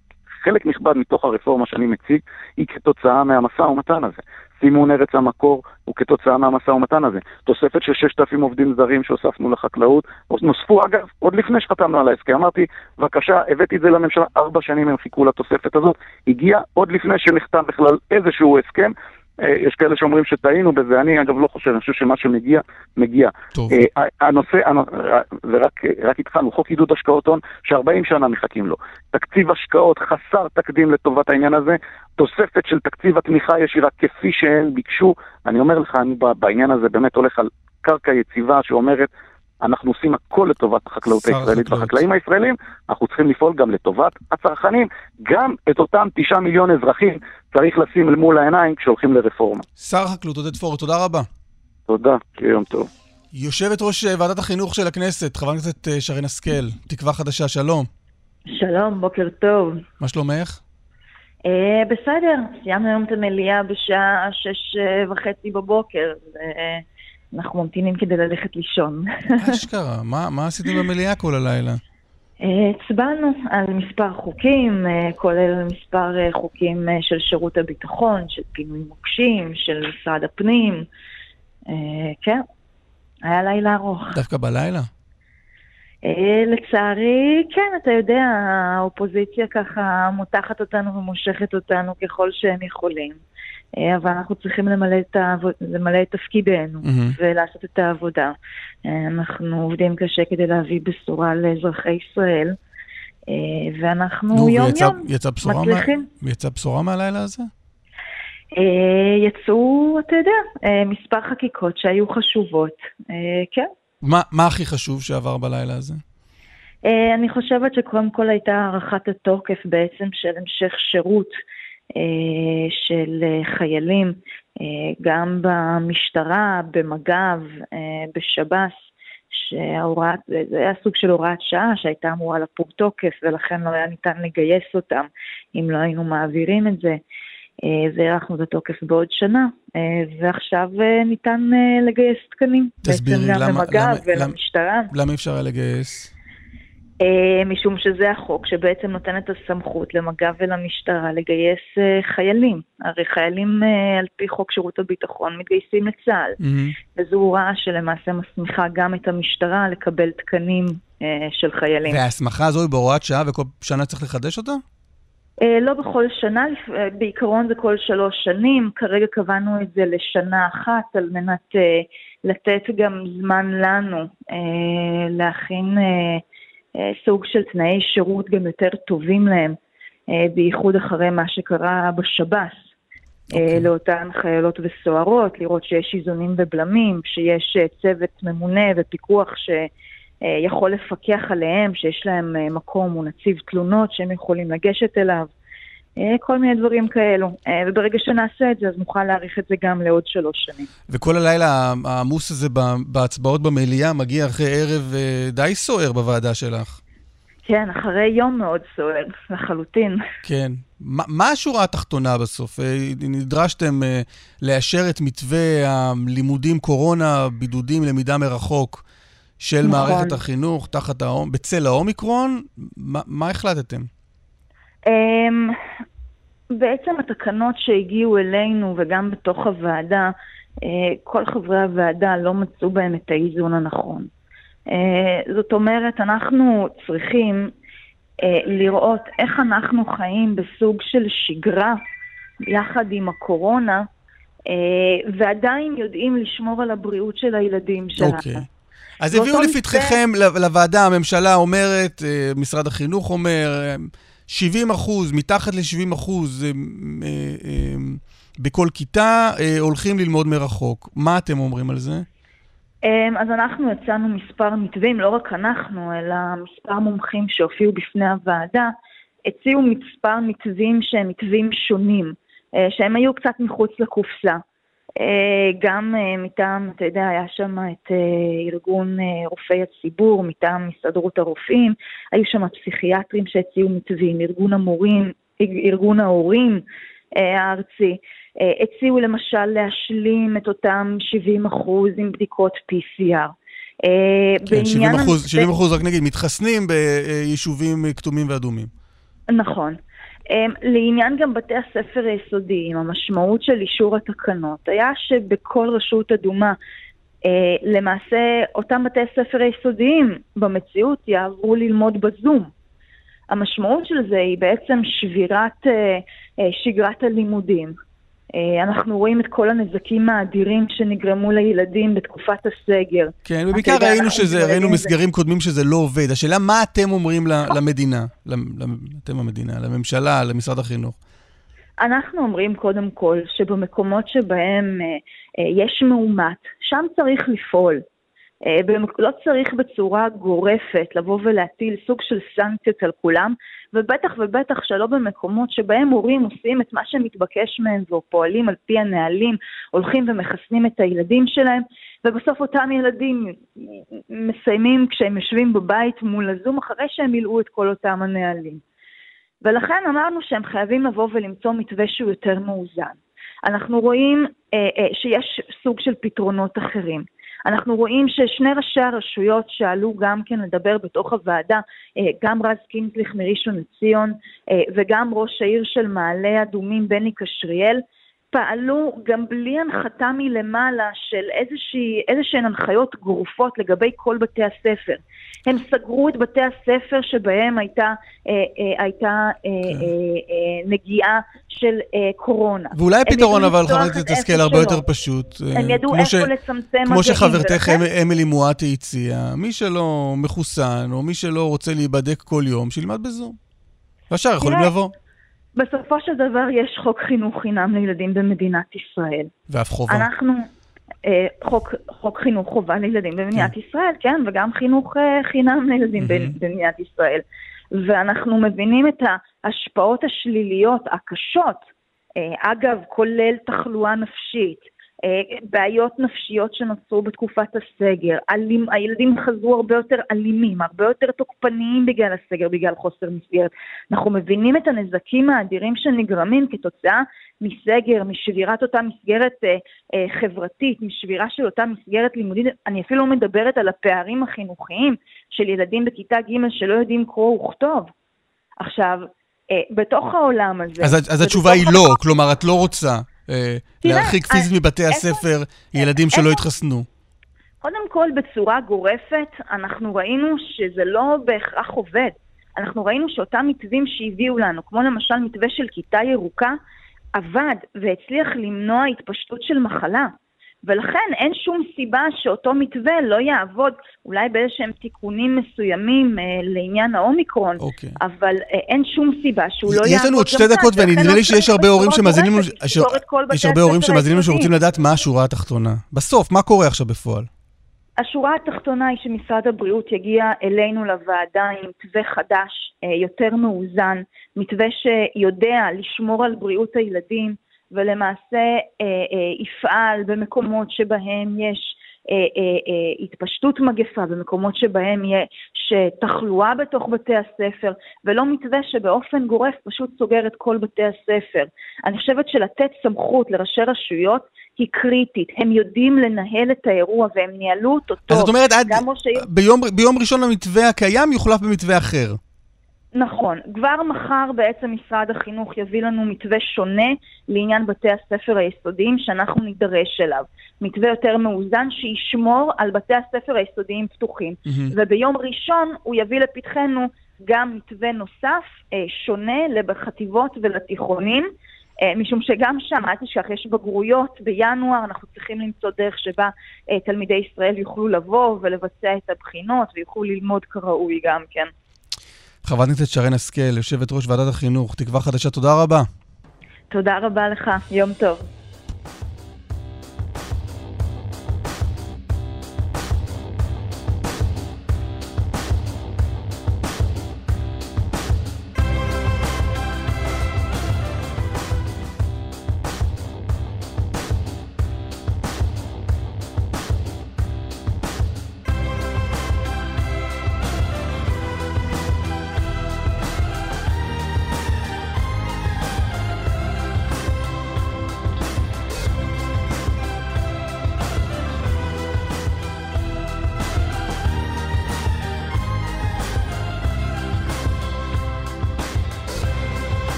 חלק נכבד מתוך הרפורמה שאני מציג היא כתוצאה מהמשא ומתן הזה. סימון ארץ המקור הוא כתוצאה מהמשא ומתן הזה. תוספת של 6,000 עובדים זרים שהוספנו לחקלאות, נוספו אגב, עוד לפני שחתמנו על ההסכם. אמרתי, בבקשה, הבאתי את זה לממשלה, ארבע שנים הם חיכו לתוספת הזאת, הגיע עוד לפני שנחתם בכלל איזשהו הסכם, יש כאלה שאומרים שטעינו בזה, אני אגב לא חושב, אני חושב שמה שמגיע, מגיע. טוב. אה, הנושא, ורק התחלנו, חוק עידוד השקעות הון, ש-40 שנה מחכים לו. תקציב השקעות חסר תקדים לטובת העניין הזה, תוספת של תקציב התמיכה הישירה כפי שהם ביקשו. אני אומר לך, אני בעניין הזה באמת הולך על קרקע יציבה שאומרת, אנחנו עושים הכל לטובת החקלאות הישראלית והחקלאים הישראלים, אנחנו צריכים לפעול גם לטובת הצרכנים. גם את אותם תשעה מיליון אזרחים צריך לשים אל מול העיניים כשהולכים לרפורמה. שר החקלאות עודד פורר, תודה רבה. תודה, שיהיה יום טוב. יושבת ראש אה, ועדת החינוך של הכנסת, חברת הכנסת אה, שרן השכל, תקווה חדשה, שלום. שלום, בוקר טוב. מה שלומך? אה, בסדר, סיימנו היום את המליאה בשעה שש וחצי בבוקר. אנחנו ממתינים כדי ללכת לישון. אשכרה, מה, מה עשיתם במליאה כל הלילה? הצבענו על מספר חוקים, אה, כולל מספר אה, חוקים אה, של שירות הביטחון, של פינוי מוקשים, של משרד הפנים. כן, היה לילה ארוך. דווקא בלילה? אה, לצערי, כן, אתה יודע, האופוזיציה ככה מותחת אותנו ומושכת אותנו ככל שהם יכולים. אה, אבל אנחנו צריכים למלא את, העבוד, למלא את תפקידנו mm-hmm. ולעשות את העבודה. אה, אנחנו עובדים קשה כדי להביא בשורה לאזרחי ישראל, ואנחנו נו, יום ויצא, יום יצא בשורה מצליחים. יצא בשורה מהלילה הזה? יצאו, אתה יודע, מספר חקיקות שהיו חשובות, כן. מה, מה הכי חשוב שעבר בלילה הזה? אני חושבת שקודם כל הייתה הארכת התוקף בעצם של המשך שירות של uh, חיילים, uh, גם במשטרה, במג"ב, בשב"ס, שההוראת, זה היה סוג של הוראת שעה שהייתה אמורה לפוג תוקף ולכן לא היה ניתן לגייס אותם אם לא היינו מעבירים את זה. והארכנו את התוקף בעוד שנה, ועכשיו ניתן לגייס תקנים. תסבירי, למה... למג"ב ולמשטרה. למה אפשר היה לגייס? אה, משום שזה החוק שבעצם נותן את הסמכות למג"ב ולמשטרה לגייס אה, חיילים. הרי חיילים אה, על פי חוק שירות הביטחון מתגייסים לצה"ל, mm-hmm. וזו הוראה שלמעשה מסמיכה גם את המשטרה לקבל תקנים של חיילים. וההסמכה הזו היא בהוראת שעה וכל שנה צריך לחדש אותה? לא בכל שנה, בעיקרון זה כל שלוש שנים, כרגע קבענו את זה לשנה אחת על מנת לתת גם זמן לנו להכין סוג של תנאי שירות גם יותר טובים להם, אה, בייחוד אחרי מה שקרה בשב"ס. Okay. אה, אוקיי. לאותן חיילות וסוהרות, לראות שיש איזונים ובלמים, שיש צוות ממונה ופיקוח שיכול לפקח עליהם, שיש להם מקום ונציב תלונות שהם יכולים לגשת אליו. אה, כל מיני דברים כאלו. אה, וברגע שנעשה את זה, אז נוכל להאריך את זה גם לעוד שלוש שנים. וכל הלילה העמוס הזה בהצבעות במליאה מגיע אחרי ערב אה, די סוער בוועדה שלך. כן, אחרי יום מאוד סוער, לחלוטין. כן. ما, מה השורה התחתונה בסוף? נדרשתם לאשר את מתווה הלימודים קורונה, בידודים, למידה מרחוק של נכון. מערכת החינוך תחת האום, בצל האומיקרון. מה, מה החלטתם? אמ, בעצם התקנות שהגיעו אלינו וגם בתוך הוועדה, אה, כל חברי הוועדה לא מצאו בהם את האיזון הנכון. אה, זאת אומרת, אנחנו צריכים אה, לראות איך אנחנו חיים בסוג של שגרה יחד עם הקורונה, ועדיין יודעים לשמור על הבריאות של הילדים שלנו. אוקיי. Okay. אז הביאו לפתחכם, לוועדה, הממשלה אומרת, משרד החינוך אומר, 70 אחוז, מתחת ל-70 אחוז אה, אה, בכל כיתה אה, הולכים ללמוד מרחוק. מה אתם אומרים על זה? אמ, אז אנחנו הצענו מספר מתווים, לא רק אנחנו, אלא מספר מומחים שהופיעו בפני הוועדה, הציעו מספר מתווים שהם מתווים שונים, שהם היו קצת מחוץ לקופסה. אה, גם אה, מטעם, אתה יודע, היה שם את אה, ארגון רופאי הציבור, מטעם הסתדרות הרופאים, היו שם פסיכיאטרים שהציעו מתווים, ארגון המורים, ארגון ההורים הארצי. הציעו למשל להשלים את אותם 70 אחוז עם בדיקות PCR. כן, 70 אחוז, 70 אחוז, רק נגיד, מתחסנים ביישובים כתומים ואדומים. נכון. אמ, לעניין גם בתי הספר היסודיים, המשמעות של אישור התקנות היה שבכל רשות אדומה אה, למעשה אותם בתי הספר היסודיים במציאות יעברו ללמוד בזום. המשמעות של זה היא בעצם שבירת אה, אה, שגרת הלימודים. אה, אנחנו רואים את כל הנזקים האדירים שנגרמו לילדים בתקופת הסגר. כן, ובעיקר ראינו שזה, ראינו מסגרים קודמים שזה לא עובד. השאלה, מה אתם אומרים למדינה, אתם המדינה, לממשלה, למשרד החינוך? אנחנו אומרים קודם כל שבמקומות שבהם אה, אה, יש מאומת, שם צריך לפעול. לא צריך בצורה גורפת לבוא ולהטיל סוג של סנקציות על כולם, ובטח ובטח שלא במקומות שבהם הורים עושים את מה שמתבקש מהם ופועלים על פי הנהלים, הולכים ומחסנים את הילדים שלהם, ובסוף אותם ילדים מסיימים כשהם יושבים בבית מול הזום אחרי שהם מילאו את כל אותם הנהלים. ולכן אמרנו שהם חייבים לבוא ולמצוא מתווה שהוא יותר מאוזן. אנחנו רואים אה, אה, שיש סוג של פתרונות אחרים. אנחנו רואים ששני ראשי הרשויות שעלו גם כן לדבר בתוך הוועדה, אה, גם רז קינטליך מראשון לציון אה, וגם ראש העיר של מעלה אדומים בני קשריאל, פעלו גם בלי הנחתה מלמעלה של איזושהי, איזשהן הנחיות גורפות לגבי כל בתי הספר. הם סגרו את בתי הספר שבהם הייתה, אה, אה, הייתה אה, כן. אה, אה, נגיעה של אה, קורונה. ואולי הפתרון, אבל חברת את הכנסת איפה הרבה. יותר פשוט. אה, הם ידעו איפה ש- לצמצם כמו שחברתך ולכן- אמ- אמילי מואטי הציעה, מי שלא מחוסן, או מי שלא רוצה להיבדק כל יום, שילמד בזום. והשאר יכולים לבוא. בסופו של דבר יש חוק חינוך חינם לילדים במדינת ישראל. ואף חובה. אנחנו, אה, חוק, חוק חינוך חובה לילדים במדינת ישראל, כן, וגם חינוך אה, חינם לילדים מהמם. במדינת ישראל. ואנחנו מבינים את ההשפעות השליליות הקשות, אה, אגב, כולל תחלואה נפשית, בעיות נפשיות שנוצרו בתקופת הסגר, אלים, הילדים חזרו הרבה יותר אלימים, הרבה יותר תוקפניים בגלל הסגר, בגלל חוסר מסגרת. אנחנו מבינים את הנזקים האדירים שנגרמים כתוצאה מסגר, משבירת אותה מסגרת אה, אה, חברתית, משבירה של אותה מסגרת לימודית. אני אפילו לא מדברת על הפערים החינוכיים של ילדים בכיתה ג' שלא יודעים קרוא וכתוב. עכשיו, אה, בתוך העולם הזה... אז, אז התשובה היא לא, כלומר, את לא רוצה אה, להרחיק אה, פיזית מבתי הספר ילדים שלא התחסנו. קודם כל, בצורה גורפת, אנחנו ראינו שזה לא בהכרח עובד. אנחנו ראינו שאותם מתווים שהביאו לנו, כמו למשל מתווה של כיתה ירוקה, עבד והצליח למנוע התפשטות של מחלה. ולכן אין שום סיבה שאותו מתווה לא יעבוד, אולי באיזשהם תיקונים מסוימים אה, לעניין האומיקרון, אוקיי. אבל אה, אין שום סיבה שהוא לא יעבוד יש לנו עוד שתי דקות, ונדמה לא לי שיש הרבה הורים שמאזינים לנו, יש הרבה הורים שמאזינים לנו שרוצים. לדעת מה השורה התחתונה. בסוף, מה קורה עכשיו בפועל? השורה התחתונה היא שמשרד הבריאות יגיע אלינו לוועדה עם מתווה חדש, אה, יותר מאוזן, מתווה שיודע לשמור על בריאות הילדים ולמעשה אה, אה, יפעל במקומות שבהם יש אה, אה, אה, התפשטות מגפה, במקומות שבהם יש תחלואה בתוך בתי הספר, ולא מתווה שבאופן גורף פשוט סוגר את כל בתי הספר. אני חושבת שלתת סמכות לראשי רשויות היא קריטית. הם יודעים לנהל את האירוע והם ניהלו אותו טוב. אז זאת אומרת, עד. ביום, ביום ראשון המתווה הקיים יוחלף במתווה אחר. נכון. כבר מחר בעצם משרד החינוך יביא לנו מתווה שונה לעניין בתי הספר היסודיים שאנחנו נידרש אליו. מתווה יותר מאוזן שישמור על בתי הספר היסודיים פתוחים. וביום ראשון הוא יביא לפתחנו גם מתווה נוסף, אה, שונה לחטיבות ולתיכונים. אה, משום שגם שם, אל תשכח, יש בגרויות בינואר, אנחנו צריכים למצוא דרך שבה אה, תלמידי ישראל יוכלו לבוא ולבצע את הבחינות ויוכלו ללמוד כראוי גם כן. חברת הכנסת שרן השכל, יושבת ראש ועדת החינוך, תקווה חדשה, תודה רבה. תודה רבה לך, יום טוב.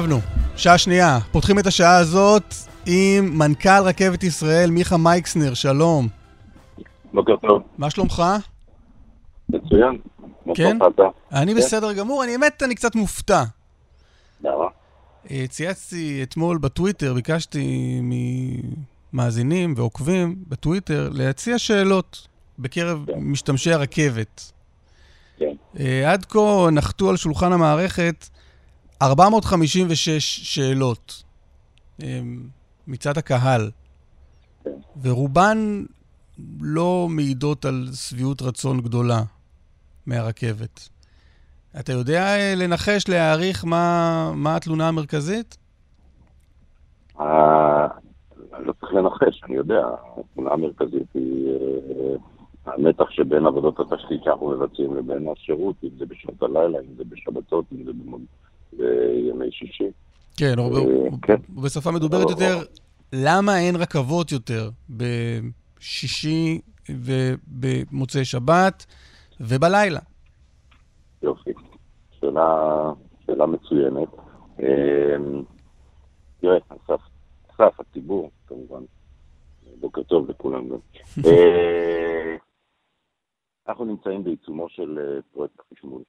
שבנו, שעה שנייה. פותחים את השעה הזאת עם מנכ"ל רכבת ישראל, מיכה מייקסנר, שלום. בוקר טוב, מה שלומך? מצוין. כן? אני בסדר גמור, אני האמת, אני קצת מופתע. למה? אה, צייצתי אתמול בטוויטר, ביקשתי ממאזינים ועוקבים בטוויטר להציע שאלות בקרב כן. משתמשי הרכבת. כן. אה, עד כה נחתו על שולחן המערכת 456 שאלות אה, מצד הקהל. ורובן לא מעידות על שביעות רצון גדולה מהרכבת. אתה יודע אה, לנחש, להעריך מה, מה התלונה המרכזית? אה, לא צריך לנחש, אני יודע. התמונה המרכזית היא אה, המתח שבין עבודות התשתית שאנחנו מבצעים לבין השירות, אם זה בשעות הלילה, אם זה בשבתות, אם זה בימי שישי. כן, או, אה, כן. בשפה מדוברת יותר, למה אין רכבות יותר בשישי ובמוצאי שבת ובלילה. יופי. שאלה, שאלה מצוינת. אמ, תראה, אסף, אסף, הציבור, כמובן, בוקר טוב לכולם גם. אה, אנחנו נמצאים בעיצומו של אה, פרויקט החשמול.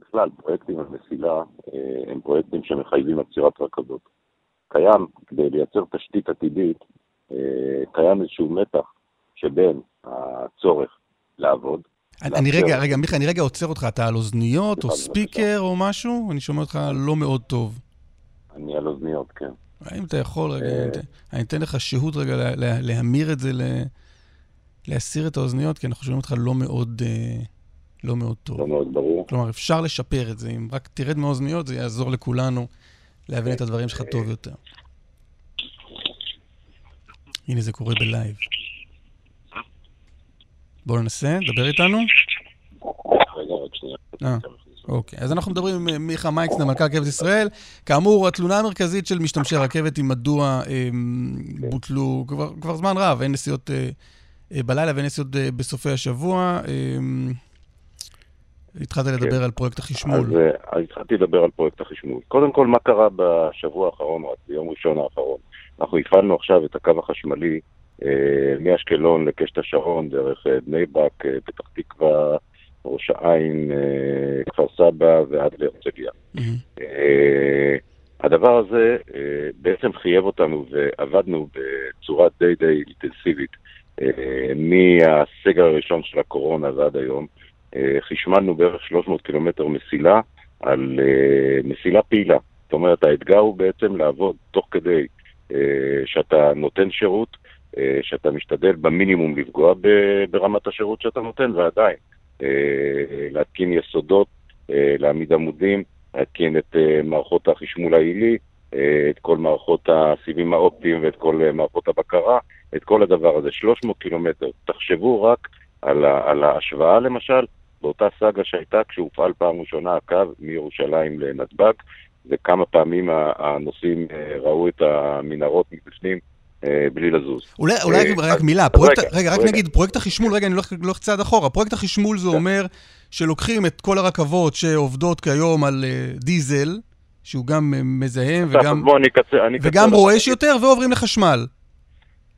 בכלל, פרויקטים על מסילה אה, הם פרויקטים שמחייבים עצירת רכבות. קיים, כדי לייצר תשתית עתידית, קיים איזשהו מתח שבין הצורך לעבוד. אני רגע, רגע, מיכה, אני רגע עוצר אותך. אתה על אוזניות או ספיקר או משהו? אני שומע אותך לא מאוד טוב. אני על אוזניות, כן. האם אתה יכול רגע, אני אתן לך שהות רגע להמיר את זה, להסיר את האוזניות, כי אנחנו שומעים אותך לא מאוד, לא מאוד טוב. לא מאוד ברור. כלומר, אפשר לשפר את זה. אם רק תרד מהאוזניות, זה יעזור לכולנו להבין את הדברים שלך טוב יותר. הנה, זה קורה בלייב. בואו ננסה, דבר איתנו. רגע, רק שנייה. אה. אוקיי, אז אנחנו מדברים עם אה, מיכה מייקסנה, מנכ"ל רכבת ישראל. כאמור, התלונה המרכזית של משתמשי הרכבת היא מדוע אה, בוטלו כבר, כבר זמן רב, אין נסיעות אה, אה, בלילה ואין נסיעות אה, בסופי השבוע. אה, התחלת כן. לדבר על פרויקט החשמול. אז, אה, אז התחלתי לדבר על פרויקט החשמול. קודם כל, מה קרה בשבוע האחרון, או ביום ראשון האחרון? אנחנו הפעלנו עכשיו את הקו החשמלי אה, מאשקלון לקשת השרון, דרך אה, בני ברק, אה, פתח תקווה, ראש העין, כפר סבא ועד להרצליה. Mm-hmm. הדבר הזה בעצם חייב אותנו ועבדנו בצורה די די אינטנסיבית מהסגר הראשון של הקורונה ועד היום. חשמלנו בערך 300 קילומטר מסילה על מסילה פעילה. זאת אומרת, האתגר הוא בעצם לעבוד תוך כדי שאתה נותן שירות, אה, שאתה משתדל במינימום לפגוע ברמת השירות שאתה נותן, ועדיין אה, להתקין יסודות, אה, להעמיד עמודים, להתקין את מערכות החשמול העילי, את כל מערכות הסיבים האופטיים ואת כל מערכות הבקרה, את כל הדבר הזה. 300 קילומטר. תחשבו רק על, ה- על ההשוואה למשל, באותה סאגה שהייתה כשהופעל פעם ראשונה הקו מירושלים לנתב"ג, וכמה פעמים הנוסעים ראו את המנהרות מבפנים אה, בלי לזוז. אולי, אולי אה, רק מילה, פרויקט, רגע, רגע, רק נגיד, פרויקט החשמול, רגע, אני הולך צעד אחורה. פרויקט החשמול זה כן. אומר שלוקחים את כל הרכבות שעובדות כיום על אה, דיזל, שהוא גם מזהם וגם, וגם רועש יותר, ועוברים לחשמל.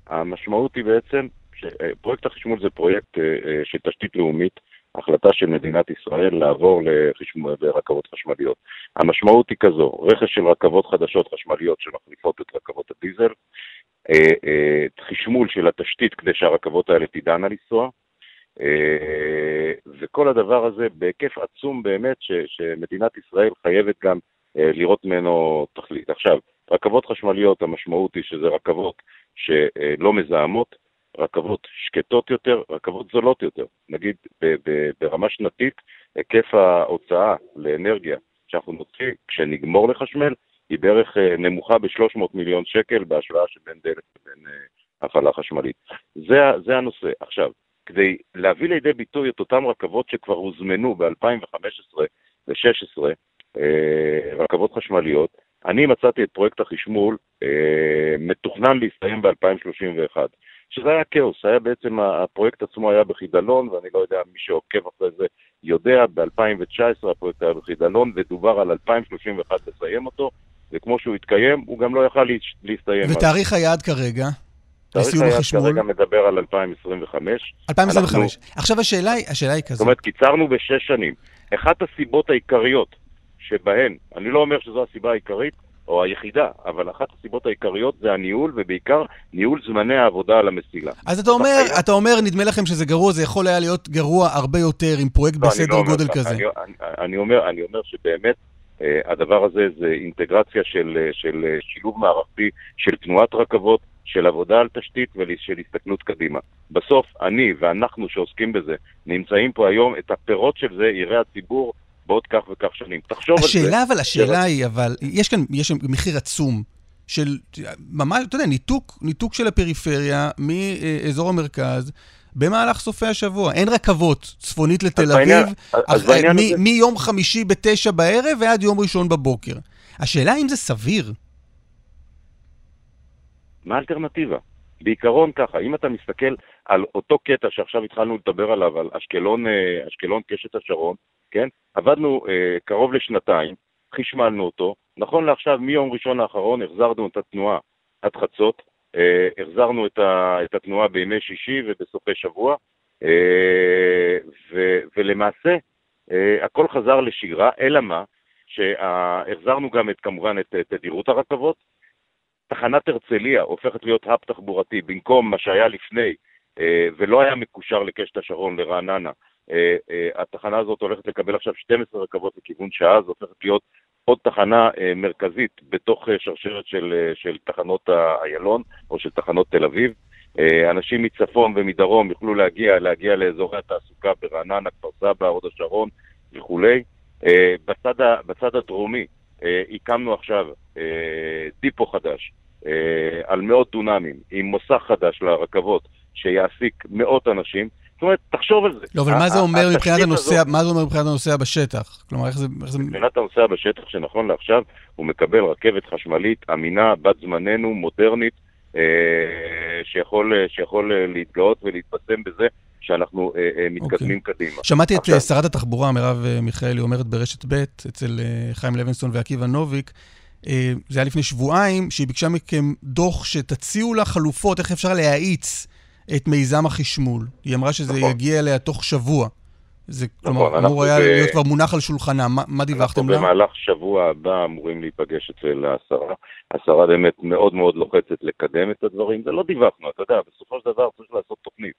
המשמעות היא בעצם, פרויקט החשמול זה פרויקט של תשתית לאומית, החלטה של מדינת ישראל לעבור לרכבות חשמליות. המשמעות היא כזו, רכש של רכבות חדשות חשמליות שמחליפות את רכבות הדיזל, אה, אה, חשמול של התשתית כדי שהרכבות האלה תדענה לנסוע, אה, וכל הדבר הזה בהיקף עצום באמת ש, שמדינת ישראל חייבת גם לראות ממנו תכלית. עכשיו, רכבות חשמליות, המשמעות היא שזה רכבות שלא מזהמות, רכבות שקטות יותר, רכבות זולות יותר. נגיד ברמה שנתית, היקף ההוצאה לאנרגיה שאנחנו נוציא כשנגמור לחשמל היא בערך אה, נמוכה ב-300 מיליון שקל בהשוואה שבין דלק לבין אה, הפעלה חשמלית. זה, זה הנושא. עכשיו, כדי להביא לידי ביטוי את אותן רכבות שכבר הוזמנו ב-2015 ו-2016, אה, רכבות חשמליות, אני מצאתי את פרויקט החשמול מתוכנן להסתיים ב-2031, שזה היה כאוס, היה בעצם, הפרויקט עצמו היה בחידלון, ואני לא יודע, מי שעוקב אחרי זה יודע, ב-2019 הפרויקט היה בחידלון, ודובר על 2031 לסיים אותו, וכמו שהוא התקיים, הוא גם לא יכל להסתיים. ותאריך היעד כרגע? תאריך היעד כרגע מדבר על 2025. 2025. אנחנו... עכשיו השאלה היא, השאלה היא כזאת. זאת אומרת, קיצרנו בשש שנים. אחת הסיבות העיקריות שבהן, אני לא אומר שזו הסיבה העיקרית, או היחידה, אבל אחת הסיבות העיקריות זה הניהול, ובעיקר ניהול זמני העבודה על המסילה. אז אתה אומר, היה... אתה אומר, נדמה לכם שזה גרוע, זה יכול היה להיות גרוע הרבה יותר עם פרויקט לא, בסדר לא גודל כזה. אני, אני, אני, אומר, אני אומר שבאמת אה, הדבר הזה זה אינטגרציה של, אה, של אה, שילוב מערכתי של תנועת רכבות, של עבודה על תשתית ושל הסתכלות קדימה. בסוף, אני ואנחנו שעוסקים בזה, נמצאים פה היום, את הפירות של זה יראה הציבור בעוד כך וכך שנים. תחשוב על זה. השאלה, אבל, השאלה היא, אבל, יש כאן, יש מחיר עצום. של ממש, אתה יודע, ניתוק, ניתוק של הפריפריה מאזור המרכז במהלך סופי השבוע. אין רכבות צפונית לתל אביב, מיום חמישי בתשע בערב ועד יום ראשון בבוקר. השאלה אם זה סביר. מה האלטרנטיבה? בעיקרון ככה, אם אתה מסתכל על אותו קטע שעכשיו התחלנו לדבר עליו, על אשקלון, אה, אשקלון קשת השרון, כן? עבדנו אה, קרוב לשנתיים, חשמלנו אותו, נכון לעכשיו, מיום ראשון האחרון החזרנו את התנועה עד חצות, אה, החזרנו את, ה, את התנועה בימי שישי ובסופי שבוע, אה, ו, ולמעשה אה, הכל חזר לשגרה, אלא מה? שהחזרנו גם את, כמובן את תדירות הרכבות, תחנת הרצליה הופכת להיות האב תחבורתי במקום מה שהיה לפני אה, ולא היה מקושר לקשת השרון, לרעננה. אה, אה, התחנה הזאת הולכת לקבל עכשיו 12 רכבות לכיוון שעה, זו הופכת להיות עוד תחנה מרכזית בתוך שרשרת של, של תחנות איילון או של תחנות תל אביב. אנשים מצפון ומדרום יוכלו להגיע, להגיע לאזורי התעסוקה ברעננה, כפר סבא, הוד השרון וכולי. בצד, בצד הדרומי הקמנו עכשיו דיפו חדש על מאות דונמים עם מוסך חדש לרכבות שיעסיק מאות אנשים. זאת אומרת, תחשוב על זה. לא, אבל מה זה אומר מבחינת הנוסע, מה זה אומר מבחינת הנוסע בשטח? כלומר, איך זה... מבחינת הנוסע בשטח, שנכון לעכשיו, הוא מקבל רכבת חשמלית אמינה, בת זמננו, מודרנית, אה, שיכול, שיכול להתגאות ולהתבשם בזה שאנחנו אה, אה, מתקדמים okay. אוקיי. קדימה. שמעתי עכשיו... את שרת התחבורה, מרב מיכאלי, אומרת ברשת ב', אצל חיים לוינסון ועקיבא נוביק, זה היה לפני שבועיים, שהיא ביקשה מכם דוח שתציעו לה חלופות, איך אפשר להאיץ את מיזם החשמול. היא אמרה שזה נכון. יגיע אליה תוך שבוע. זה נכון, כלומר, אמור היה ב... להיות כבר מונח על שולחנה. מה, מה דיווחתם לה? אנחנו במהלך שבוע הבא אמורים להיפגש אצל השרה. השרה באמת מאוד מאוד לוחצת לקדם את הדברים, ולא דיווחנו, אתה יודע, בסופו של דבר צריך לעשות תוכנית.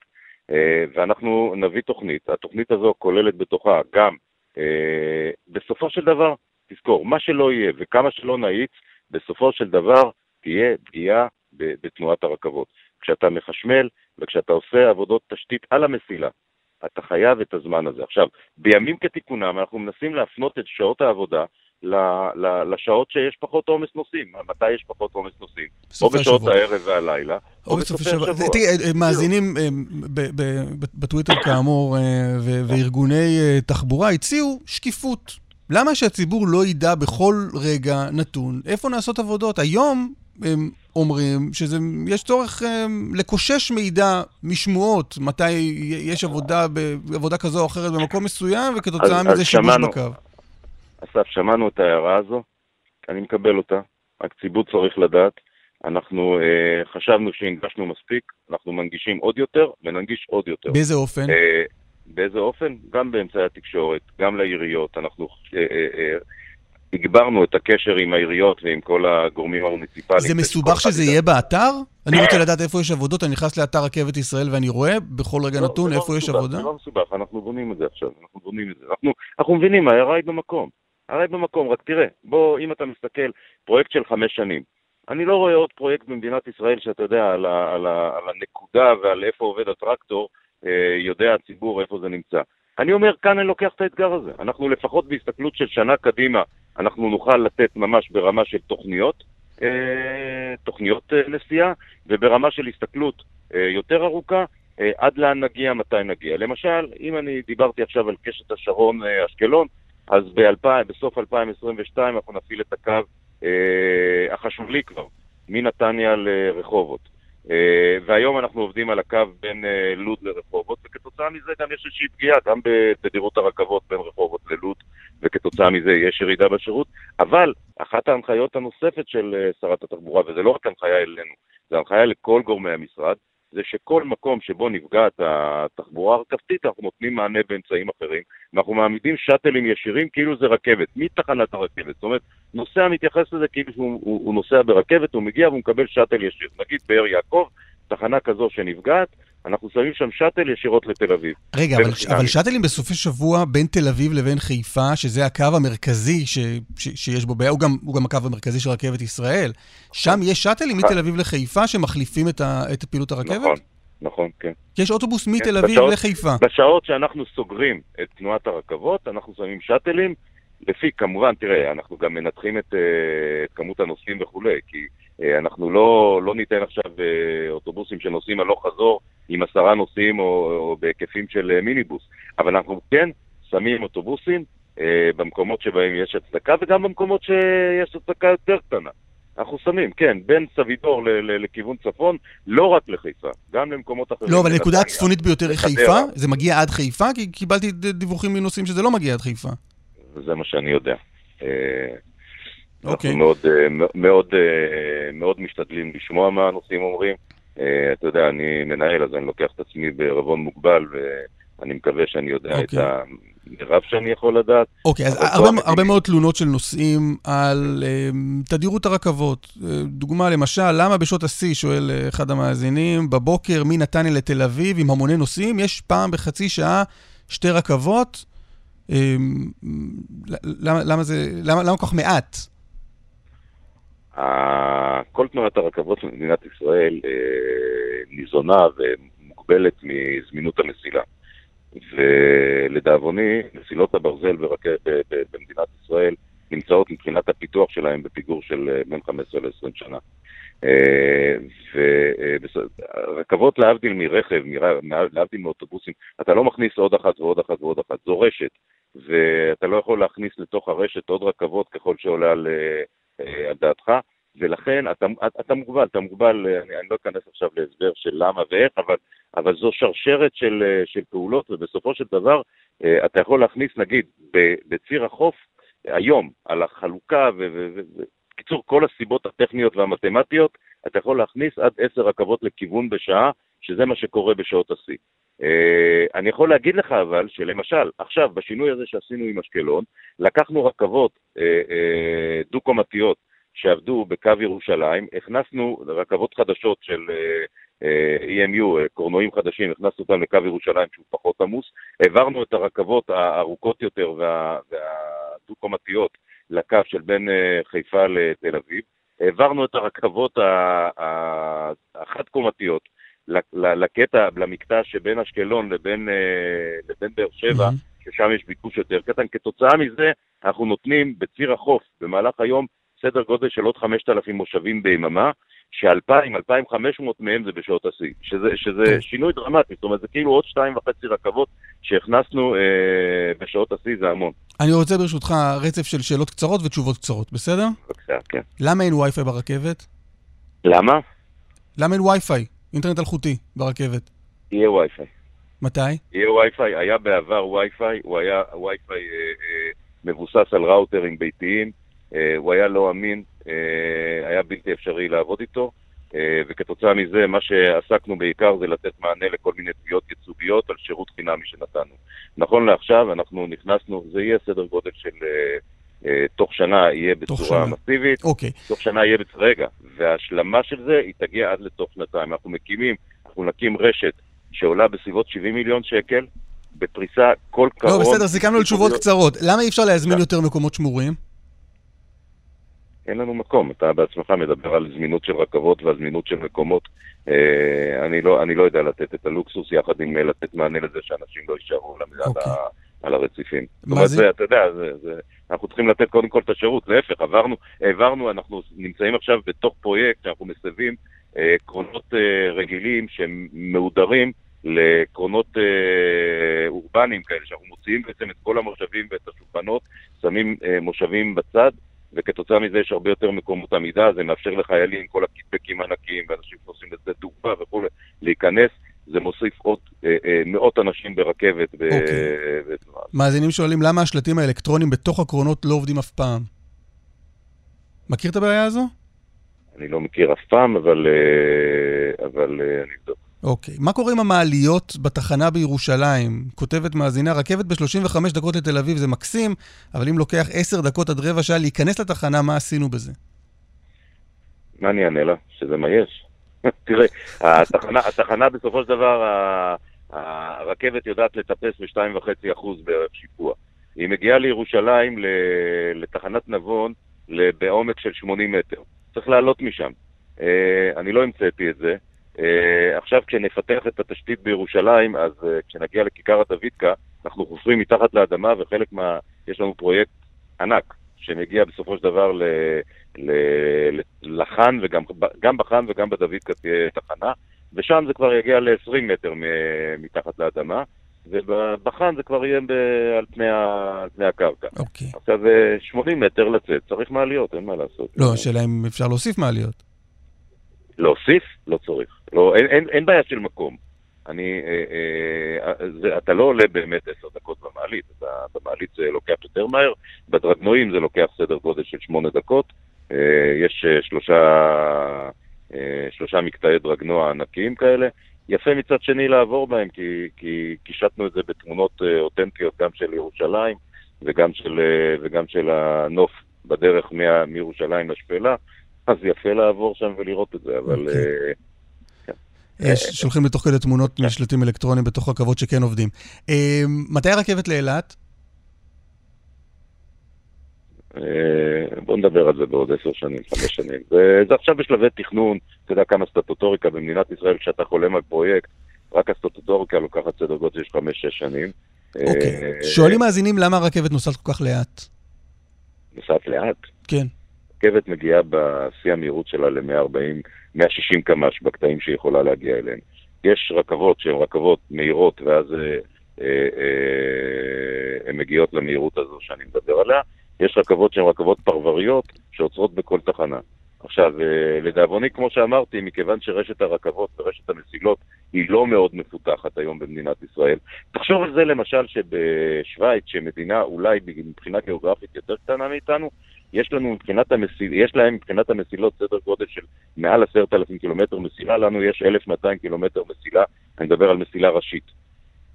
אה, ואנחנו נביא תוכנית. התוכנית הזו כוללת בתוכה גם, אה, בסופו של דבר, תזכור, מה שלא יהיה וכמה שלא נאיץ, בסופו של דבר תהיה פגיעה בתנועת הרכבות. כשאתה מחשמל וכשאתה עושה עבודות תשתית על המסילה, אתה חייב את הזמן הזה. עכשיו, בימים כתיקונם אנחנו מנסים להפנות את שעות העבודה לשעות שיש פחות עומס נוסעים. מתי יש פחות עומס נוסעים? או בשעות. הערב והלילה, או בסופי השבוע. תראי, אה, מאזינים אה, בטוויטר כאמור, אה, וארגוני תחבורה הציעו שקיפות. למה שהציבור לא ידע בכל רגע נתון איפה נעשות עבודות? היום אומרים שיש צורך הם, לקושש מידע משמועות, מתי יש עבודה, עבודה כזו או אחרת במקום מסוים, וכתוצאה אז, מזה שימוש בקו. אסף, שמענו את ההערה הזו, אני מקבל אותה, רק ציבור צריך לדעת. אנחנו אה, חשבנו שהנגשנו מספיק, אנחנו מנגישים עוד יותר וננגיש עוד יותר. באיזה אופן? אה, באיזה אופן? גם באמצעי התקשורת, גם לעיריות. אנחנו אה, אה, אה, הגברנו את הקשר עם העיריות ועם כל הגורמים המוניציפליים. זה מסובך שזה יהיה באתר? אני רוצה לדעת איפה יש עבודות, אני נכנס לאתר רכבת ישראל ואני רואה בכל רגע לא, נתון לא איפה יש עבודה? זה לא מסובך, אנחנו בונים את זה עכשיו, אנחנו בונים את זה. אנחנו מבינים, ההערה היא במקום. ההערה היא במקום, רק תראה, בוא, אם אתה מסתכל, פרויקט של חמש שנים. אני לא רואה עוד פרויקט במדינת ישראל שאתה יודע, על, על, על הנקודה ועל איפה עובד הטרקטור, אה, יודע הציבור איפה זה נמצא. אני אומר, כאן אני לוקח את האתגר הזה. אנחנו לפחות בהסתכלות של שנה קדימה, אנחנו נוכל לתת ממש ברמה של תוכניות, אה, תוכניות אה, נסיעה, וברמה של הסתכלות אה, יותר ארוכה, עד לאן נגיע, מתי נגיע. למשל, אם אני דיברתי עכשיו על קשת השרון אשקלון, אז ב- בסוף 2022 אנחנו נפעיל את הקו אה, החשובי כבר, מנתניה לרחובות. אה, והיום אנחנו עובדים על הקו בין אה, לוד לרחובות, וכתוצאה מזה גם יש איזושהי פגיעה, גם בתדירות הרכבות בין רחובות ללוד, וכתוצאה מזה יש ירידה בשירות. אבל אחת ההנחיות הנוספת של אה, שרת התחבורה, וזה לא רק הנחיה אלינו, זה הנחיה לכל גורמי המשרד, זה שכל מקום שבו נפגעת התחבורה הרכבתית, אנחנו נותנים מענה באמצעים אחרים, ואנחנו מעמידים שאטלים ישירים כאילו זה רכבת, מתחנת הרכבת. זאת אומרת, נוסע מתייחס לזה כאילו שהוא הוא, הוא נוסע ברכבת, הוא מגיע והוא מקבל שאטל ישיר. נגיד באר יעקב, תחנה כזו שנפגעת, אנחנו שמים שם שאטל ישירות לתל אביב. רגע, אבל, אבל שאטלים בסופי שבוע בין תל אביב לבין חיפה, שזה הקו המרכזי ש, ש, שיש בו, הוא גם, הוא גם הקו המרכזי של רכבת ישראל, שם יש שאטלים מתל אביב לחיפה שמחליפים את, ה, את פעילות הרכבת? נכון, נכון, כן. יש אוטובוס מתל כן, אביב בשעות, לחיפה. בשעות שאנחנו סוגרים את תנועת הרכבות, אנחנו שמים שאטלים, לפי, כמובן, תראה, אנחנו גם מנתחים את, אה, את כמות הנוסעים וכולי, כי אה, אנחנו לא, לא ניתן עכשיו אה, אוטובוסים שנוסעים הלוך חזור עם עשרה נוסעים או, או בהיקפים של מיניבוס, אבל אנחנו כן שמים אוטובוסים במקומות שבהם יש הצדקה וגם במקומות שיש הצדקה יותר קטנה. אנחנו שמים, כן, בין סבידור ל- ל- לכיוון צפון, לא רק לחיפה, גם למקומות אחרים. לא, אבל הנקודה. הצפונית ביותר היא. חיפה? זה מגיע עד חיפה? כי קיבלתי דיווחים מנוסעים שזה לא מגיע עד חיפה. וזה מה שאני יודע. אוקיי. אנחנו מאוד, אה, מאוד, אה, מאוד משתדלים לשמוע מה הנושאים אומרים. אה, אתה יודע, אני מנהל, אז אני לוקח את עצמי בערבון מוגבל, ואני מקווה שאני יודע את אוקיי. המרב שאני יכול לדעת. אוקיי, אז הרבה, המדיניות. הרבה מאוד תלונות של נוסעים על תדירות הרכבות. דוגמה, למשל, למה בשעות השיא, שואל אחד המאזינים, בבוקר מנתניה לתל אביב עם המוני נוסעים, יש פעם בחצי שעה שתי רכבות? אה, למה, למה זה, למה, למה כל כך מעט? כל תנועת הרכבות במדינת ישראל אה, ניזונה ומוגבלת מזמינות המסילה. ולדאבוני, מסילות הברזל במדינת ישראל נמצאות מבחינת הפיתוח שלהם בפיגור של אה, בין 15 ל-20 שנה. ורכבות להבדיל מרכב, מר- להבדיל מאוטובוסים, אתה לא מכניס עוד אחת ועוד אחת ועוד אחת, זו רשת, ואתה לא יכול להכניס לתוך הרשת עוד רכבות ככל שעולה על, אה, אה, על דעתך, ולכן אתה, אתה מוגבל, אתה מוגבל, אה, אני, אני לא אכנס עכשיו להסבר של למה ואיך, אבל, אבל זו שרשרת של, אה, של פעולות, ובסופו של דבר אה, אתה יכול להכניס, נגיד, בציר החוף, היום, על החלוקה, ובקיצור, כל הסיבות הטכניות והמתמטיות, אתה יכול להכניס עד עשר רכבות לכיוון בשעה, שזה מה שקורה בשעות השיא. Uh, אני יכול להגיד לך אבל שלמשל, עכשיו, בשינוי הזה שעשינו עם אשקלון, לקחנו רכבות uh, uh, דו-קומתיות שעבדו בקו ירושלים, הכנסנו רכבות חדשות של uh, uh, EMU, uh, קורנועים חדשים, הכנסנו אותם לקו ירושלים שהוא פחות עמוס, העברנו את הרכבות הארוכות יותר וה, והדו-קומתיות לקו של בין uh, חיפה לתל אביב, העברנו את הרכבות החד-קומתיות לקטע, למקטע שבין אשקלון לבין, אה, לבין באר שבע, ששם יש ביקוש יותר קטן. כתוצאה מזה, אנחנו נותנים בציר החוף במהלך היום סדר גודל של עוד 5,000 מושבים ביממה, ש-2,000, 2,500 מהם זה בשעות השיא, שזה, שזה שינוי דרמטי, זאת אומרת, זה כאילו עוד שתיים וחצי רכבות שהכנסנו אה, בשעות השיא, זה המון. אני רוצה ברשותך רצף של שאלות קצרות ותשובות קצרות, בסדר? בבקשה, כן. למה אין וי-פיי ברכבת? למה? למה אין וי-פיי, אינטרנט אלחוטי, ברכבת? יהיה וי-פיי. מתי? יהיה וי-פיי, היה בעבר וי-פיי, הוא היה וי-פיי אה, אה, מבוסס על ראוטרים ביתיים, אה, הוא היה לא אמין, אה, היה בלתי אפשרי לעבוד איתו, אה, וכתוצאה מזה מה שעסקנו בעיקר זה לתת מענה לכל מיני תביעות ייצוגיות על שירות חינמי שנתנו. נכון לעכשיו אנחנו נכנסנו, זה יהיה סדר גודל של... אה, תוך שנה יהיה בצורה שנה. מסיבית, אוקיי. תוך שנה יהיה בצורה, רגע, וההשלמה של זה היא תגיע עד לתוך שנתיים. אנחנו מקימים, אנחנו נקים רשת שעולה בסביבות 70 מיליון שקל, בפריסה כל קרוב. לא, בסדר, סיכמנו על תשובות קצרות. למה אי אפשר להזמין כן. יותר מקומות שמורים? אין לנו מקום, אתה בעצמך מדבר על זמינות של רכבות והזמינות של מקומות. אה, אני, לא, אני לא יודע לתת את הלוקסוס יחד עם אה, לתת מענה לזה שאנשים לא יישארו אוקיי. על, הרציפים. מה אומרת, זה? זה, אתה יודע, זה, זה, אנחנו צריכים לתת קודם כל את השירות, להפך, עברנו, העברנו, אנחנו נמצאים עכשיו בתוך פרויקט שאנחנו מסבים אה, קרונות אה, רגילים שהם מהודרים לקרונות אה, אורבניים כאלה, שאנחנו מוציאים בעצם את כל המושבים ואת השולחנות, שמים אה, מושבים בצד, וכתוצאה מזה יש הרבה יותר מקומות עמידה, זה מאפשר לחיילים, כל הקיטבקים הענקיים ואנשים שנוסעים לשדה תעופה וכולי, להיכנס, זה מוסיף עוד אה, אה, מאות אנשים ברכבת. אוקיי. מאזינים שואלים למה השלטים האלקטרונים בתוך הקרונות לא עובדים אף פעם. מכיר את הבעיה הזו? אני לא מכיר אף פעם, אבל, אה, אבל אה, אני אבדוק. אוקיי. מה קורה עם המעליות בתחנה בירושלים? כותבת מאזינה, רכבת ב-35 דקות לתל אביב זה מקסים, אבל אם לוקח 10 דקות עד רבע שעה להיכנס לתחנה, מה עשינו בזה? מה אני אענה לה? שזה מה יש. תראה, התחנה, התחנה בסופו של דבר, הרכבת יודעת לטפס ב-2.5% בערך שיפוע. היא מגיעה לירושלים, לתחנת נבון, בעומק של 80 מטר. צריך לעלות משם. אה, אני לא המצאתי את זה. אה, עכשיו כשנפתח את התשתית בירושלים, אז אה, כשנגיע לכיכר הדוידקה, אנחנו חופרים מתחת לאדמה, וחלק מה... יש לנו פרויקט ענק, שמגיע בסופו של דבר ל... לחאן, וגם גם בחאן וגם בדוידקה תהיה תחנה, ושם זה כבר יגיע ל-20 מטר מתחת לאדמה. ובחן זה כבר יהיה ב... על, פני ה... על פני הקרקע. אוקיי. עכשיו, אה, 80 מטר לצאת, צריך מעליות, אין מה לעשות. לא, השאלה אם אפשר להוסיף מעליות. להוסיף? לא צריך. לא, אין, אין, אין בעיה של מקום. אני, אה, אה, זה, אתה לא עולה באמת עשר דקות במעלית, אתה, במעלית זה לוקח יותר מהר, בדרגנועים זה לוקח סדר גודל של שמונה דקות. אה, יש אה, שלושה, אה, שלושה מקטעי דרגנוע ענקיים כאלה. יפה מצד שני לעבור בהם, כי, כי קישטנו את זה בתמונות אותנטיות גם של ירושלים וגם של, וגם של הנוף בדרך מה, מירושלים לשפלה, אז יפה לעבור שם ולראות את זה, אבל... אוקיי. אה, ש- שולחים לתוך כדי תמונות משלטים אלקטרוניים בתוך רכבות שכן עובדים. מתי הרכבת לאילת? אה, בוא נדבר על זה בעוד עשר שנים, חמש שנים. זה, עכשיו בשלבי תכנון, אתה יודע כמה סטטוטוריקה במדינת ישראל, כשאתה חולם על פרויקט, רק הסטטוטוריקה לוקחת סדר גודל של חמש-שש שנים. אוקיי. אה, שואלים מאזינים למה הרכבת נוסעת כל כך לאט. נוסעת לאט. כן. רכבת מגיעה בשיא המהירות שלה ל-140, 160 קמ"ש בקטעים שהיא יכולה להגיע אליהם. יש רכבות שהן רכבות מהירות, ואז אה, אה, אה, הן מגיעות למהירות הזו שאני מדבר עליה. יש רכבות שהן רכבות פרבריות שעוצרות בכל תחנה. עכשיו, אה, לדאבוני, כמו שאמרתי, מכיוון שרשת הרכבות ורשת המסילות היא לא מאוד מפותחת היום במדינת ישראל, תחשוב על זה למשל שבשוויץ, שמדינה אולי מבחינה גיאוגרפית יותר קטנה מאיתנו, יש לנו מבחינת המסיל, יש להם מבחינת המסילות סדר גודל של מעל עשרת אלפים קילומטר מסילה, לנו יש 1,200 קילומטר מסילה, אני מדבר על מסילה ראשית.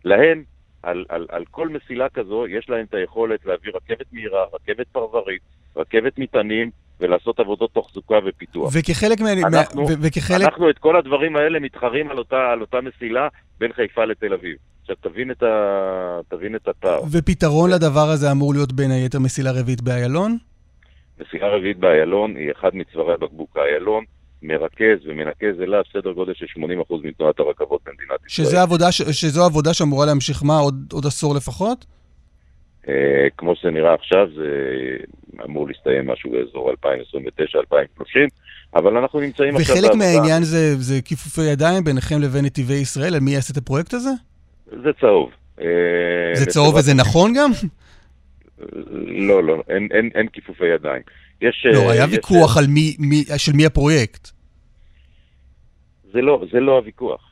להם, על, על, על כל מסילה כזו, יש להם את היכולת להביא רכבת מהירה, רכבת פרברית, רכבת מטענים, ולעשות עבודות תחזוקה ופיתוח. וכחלק מה... אנחנו, ו- וכחלק... אנחנו את כל הדברים האלה מתחרים על אותה, על אותה מסילה בין חיפה לתל אביב. עכשיו תבין את, ה... תבין את הפער. ופתרון לדבר הזה אמור להיות בין היתר מסילה רביעית באיילון? מסילה רביעית באיילון היא אחד מצווארי בקבוק האיילון, מרכז ומנקז אליו סדר גודל של 80% מתנועת הרכבות במדינת ישראל. שזה עבודה, ש- שזו עבודה שאמורה להמשיך מה? עוד, עוד עשור לפחות? אה, כמו שזה נראה עכשיו, זה אמור להסתיים משהו באזור 2029-2030, אבל אנחנו נמצאים עכשיו וחלק. מהעניין זה, זה כיפופי ידיים ביניכם לבין נתיבי ישראל, על מי יעשה את הפרויקט הזה? זה צהוב. אה, זה צהוב וזה נכון גם? לא, לא, אין, אין, אין כיפופי ידיים. יש... לא, אה, היה יש- ויכוח על מי, מי, של מי הפרויקט. זה לא, זה לא הוויכוח.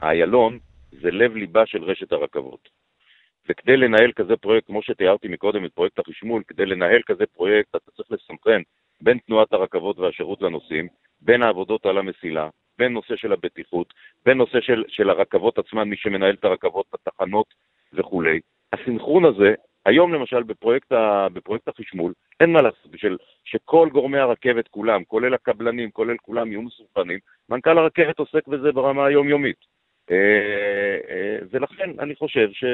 האיילון זה לב ליבה של רשת הרכבות. וכדי לנהל כזה פרויקט, כמו שתיארתי מקודם את פרויקט החשמול, כדי לנהל כזה פרויקט אתה צריך לסנכרן בין תנועת הרכבות והשירות לנוסעים, בין העבודות על המסילה, בין נושא של הבטיחות, בין נושא של, של הרכבות עצמן, מי שמנהל את הרכבות, התחנות וכולי. הסנכרון הזה, היום למשל בפרויקט, ה, בפרויקט החשמול, אין מה לעשות, בשביל שכל גורמי הרכבת כולם, כולל הקבלנים, כולל כולם, יהיו מסוכנים, מנכ"ל הרכבת עוסק בזה ברמה היומיומית. אה, אה, ולכן אני חושב, ש...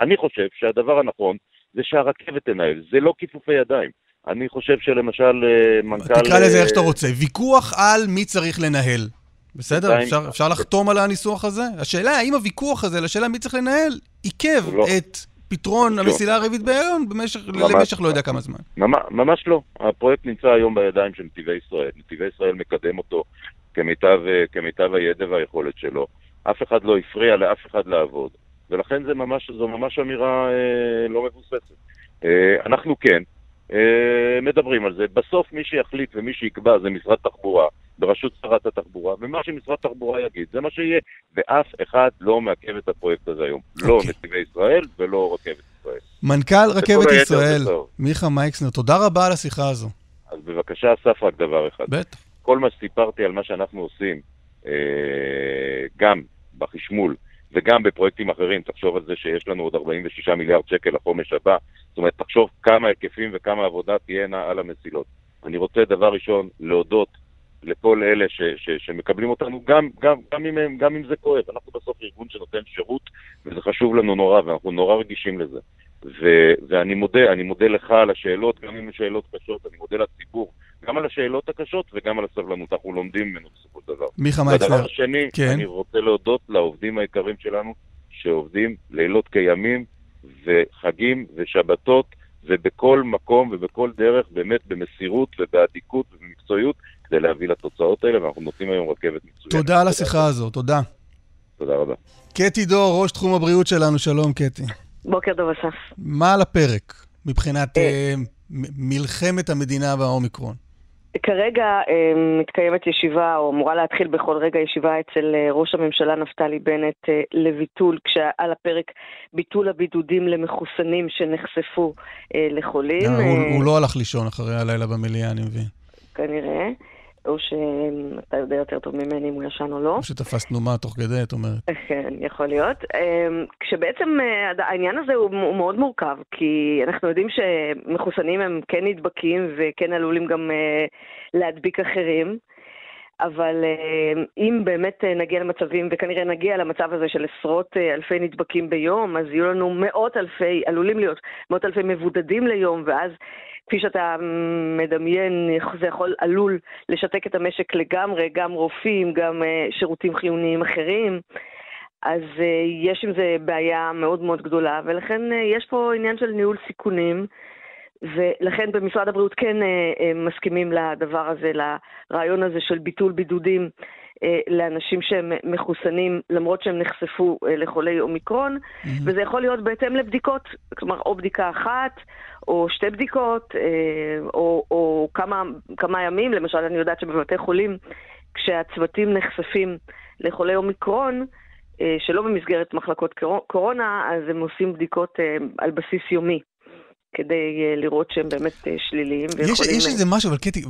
אני חושב שהדבר הנכון זה שהרכבת תנהל, זה לא כיפופי ידיים. אני חושב שלמשל אה, מנכ"ל... תקרא לזה איך שאתה אה, רוצה. ויכוח על מי צריך לנהל. בסדר? אפשר, אפשר לחתום על הניסוח הזה? השאלה האם הוויכוח הזה לשאלה מי צריך לנהל עיכב לא. את פתרון לא. המסילה הרביעית באיילון במשך, ממש למשך לא לא. יודע כמה זמן. ממש, ממש לא. הפרויקט נמצא היום בידיים של נתיבי ישראל. נתיבי ישראל מקדם אותו כמיטב, אה, כמיטב הידע והיכולת שלו. אף אחד לא הפריע לאף אחד לעבוד, ולכן זה ממש, זו ממש אמירה אה, לא מבוססת. אה, אנחנו כן אה, מדברים על זה. בסוף מי שיחליט ומי שיקבע זה משרד תחבורה, בראשות שרת התחבורה, ומה שמשרד תחבורה יגיד, זה מה שיהיה. ואף אחד לא מעכב את הפרויקט הזה היום. לא אוקיי. נתיבי ישראל ולא רכבת ישראל. מנכ"ל רכבת ישראל. מיכה מייקסנר, תודה רבה על השיחה הזו. אז בבקשה, אסף, רק דבר אחד. בטח. כל מה שסיפרתי על מה שאנחנו עושים, אה, גם בחשמול וגם בפרויקטים אחרים, תחשוב על זה שיש לנו עוד 46 מיליארד שקל לחומש הבא, זאת אומרת, תחשוב כמה היקפים וכמה עבודה תהיינה על המסילות. אני רוצה דבר ראשון להודות לכל אלה ש, ש, שמקבלים אותנו, גם, גם, גם, אם, הם- גם אם זה כואב. אנחנו בסוף ארגון שנותן שירות, וזה חשוב לנו נורא, ואנחנו נורא רגישים לזה. ו, ואני מודה, אני מודה לך על השאלות, גם אם הן שאלות קשות, אני מודה לציבור, גם על השאלות הקשות וגם על הסבלנות, אנחנו לומדים ממנו בסופו של דבר. מיכה והדבר מייקסנר, השני, כן. אני רוצה להודות לעובדים היקרים שלנו, שעובדים לילות כימים, וחגים ושבתות, ובכל מקום ובכל דרך, באמת במסירות ובאדיקות ובמקצועיות, כדי להביא לתוצאות האלה, ואנחנו נותנים היום רכבת מצוינת. תודה על השיחה הזו, תודה. תודה רבה. קטי דור, ראש תחום הבריאות שלנו, שלום קטי. בוקר טוב, אסף. מה על הפרק מבחינת אה, מלחמת המדינה והאומיקרון? כרגע אה, מתקיימת ישיבה, או אמורה להתחיל בכל רגע ישיבה אצל אה, ראש הממשלה נפתלי בנט אה, לביטול, כשעל הפרק ביטול הבידודים למחוסנים שנחשפו אה, לחולים. אה, הוא, אה, הוא לא הלך לישון אחרי הלילה במליאה, אני מבין. כנראה, או שאתה יודע יותר טוב ממני אם הוא ישן או לא. או שתפסת תנומה תוך כדי, את אומרת. כן, יכול להיות. אמ, כשבעצם אה, העניין הזה הוא מאוד מורכב, כי אנחנו יודעים שמחוסנים הם כן נדבקים וכן עלולים גם אה, להדביק אחרים. אבל אה, אם באמת נגיע למצבים, וכנראה נגיע למצב הזה של עשרות אלפי נדבקים ביום, אז יהיו לנו מאות אלפי, עלולים להיות מאות אלפי מבודדים ליום, ואז כפי שאתה מדמיין, זה יכול, עלול לשתק את המשק לגמרי, גם רופאים, גם אה, שירותים חיוניים אחרים. אז אה, יש עם זה בעיה מאוד מאוד גדולה, ולכן אה, יש פה עניין של ניהול סיכונים. ולכן במשרד הבריאות כן אה, אה, מסכימים לדבר הזה, לרעיון הזה של ביטול בידודים אה, לאנשים שהם מחוסנים, למרות שהם נחשפו לחולי אומיקרון, mm-hmm. וזה יכול להיות בהתאם לבדיקות, כלומר או בדיקה אחת, או שתי בדיקות, או, או כמה, כמה ימים, למשל אני יודעת שבבתי חולים, כשהצוותים נחשפים לחולי אומיקרון, שלא במסגרת מחלקות קורונה, אז הם עושים בדיקות על בסיס יומי. כדי אה, לראות שהם באמת אה, שליליים ויכולים... יש, יש איזה משהו, אבל קטי,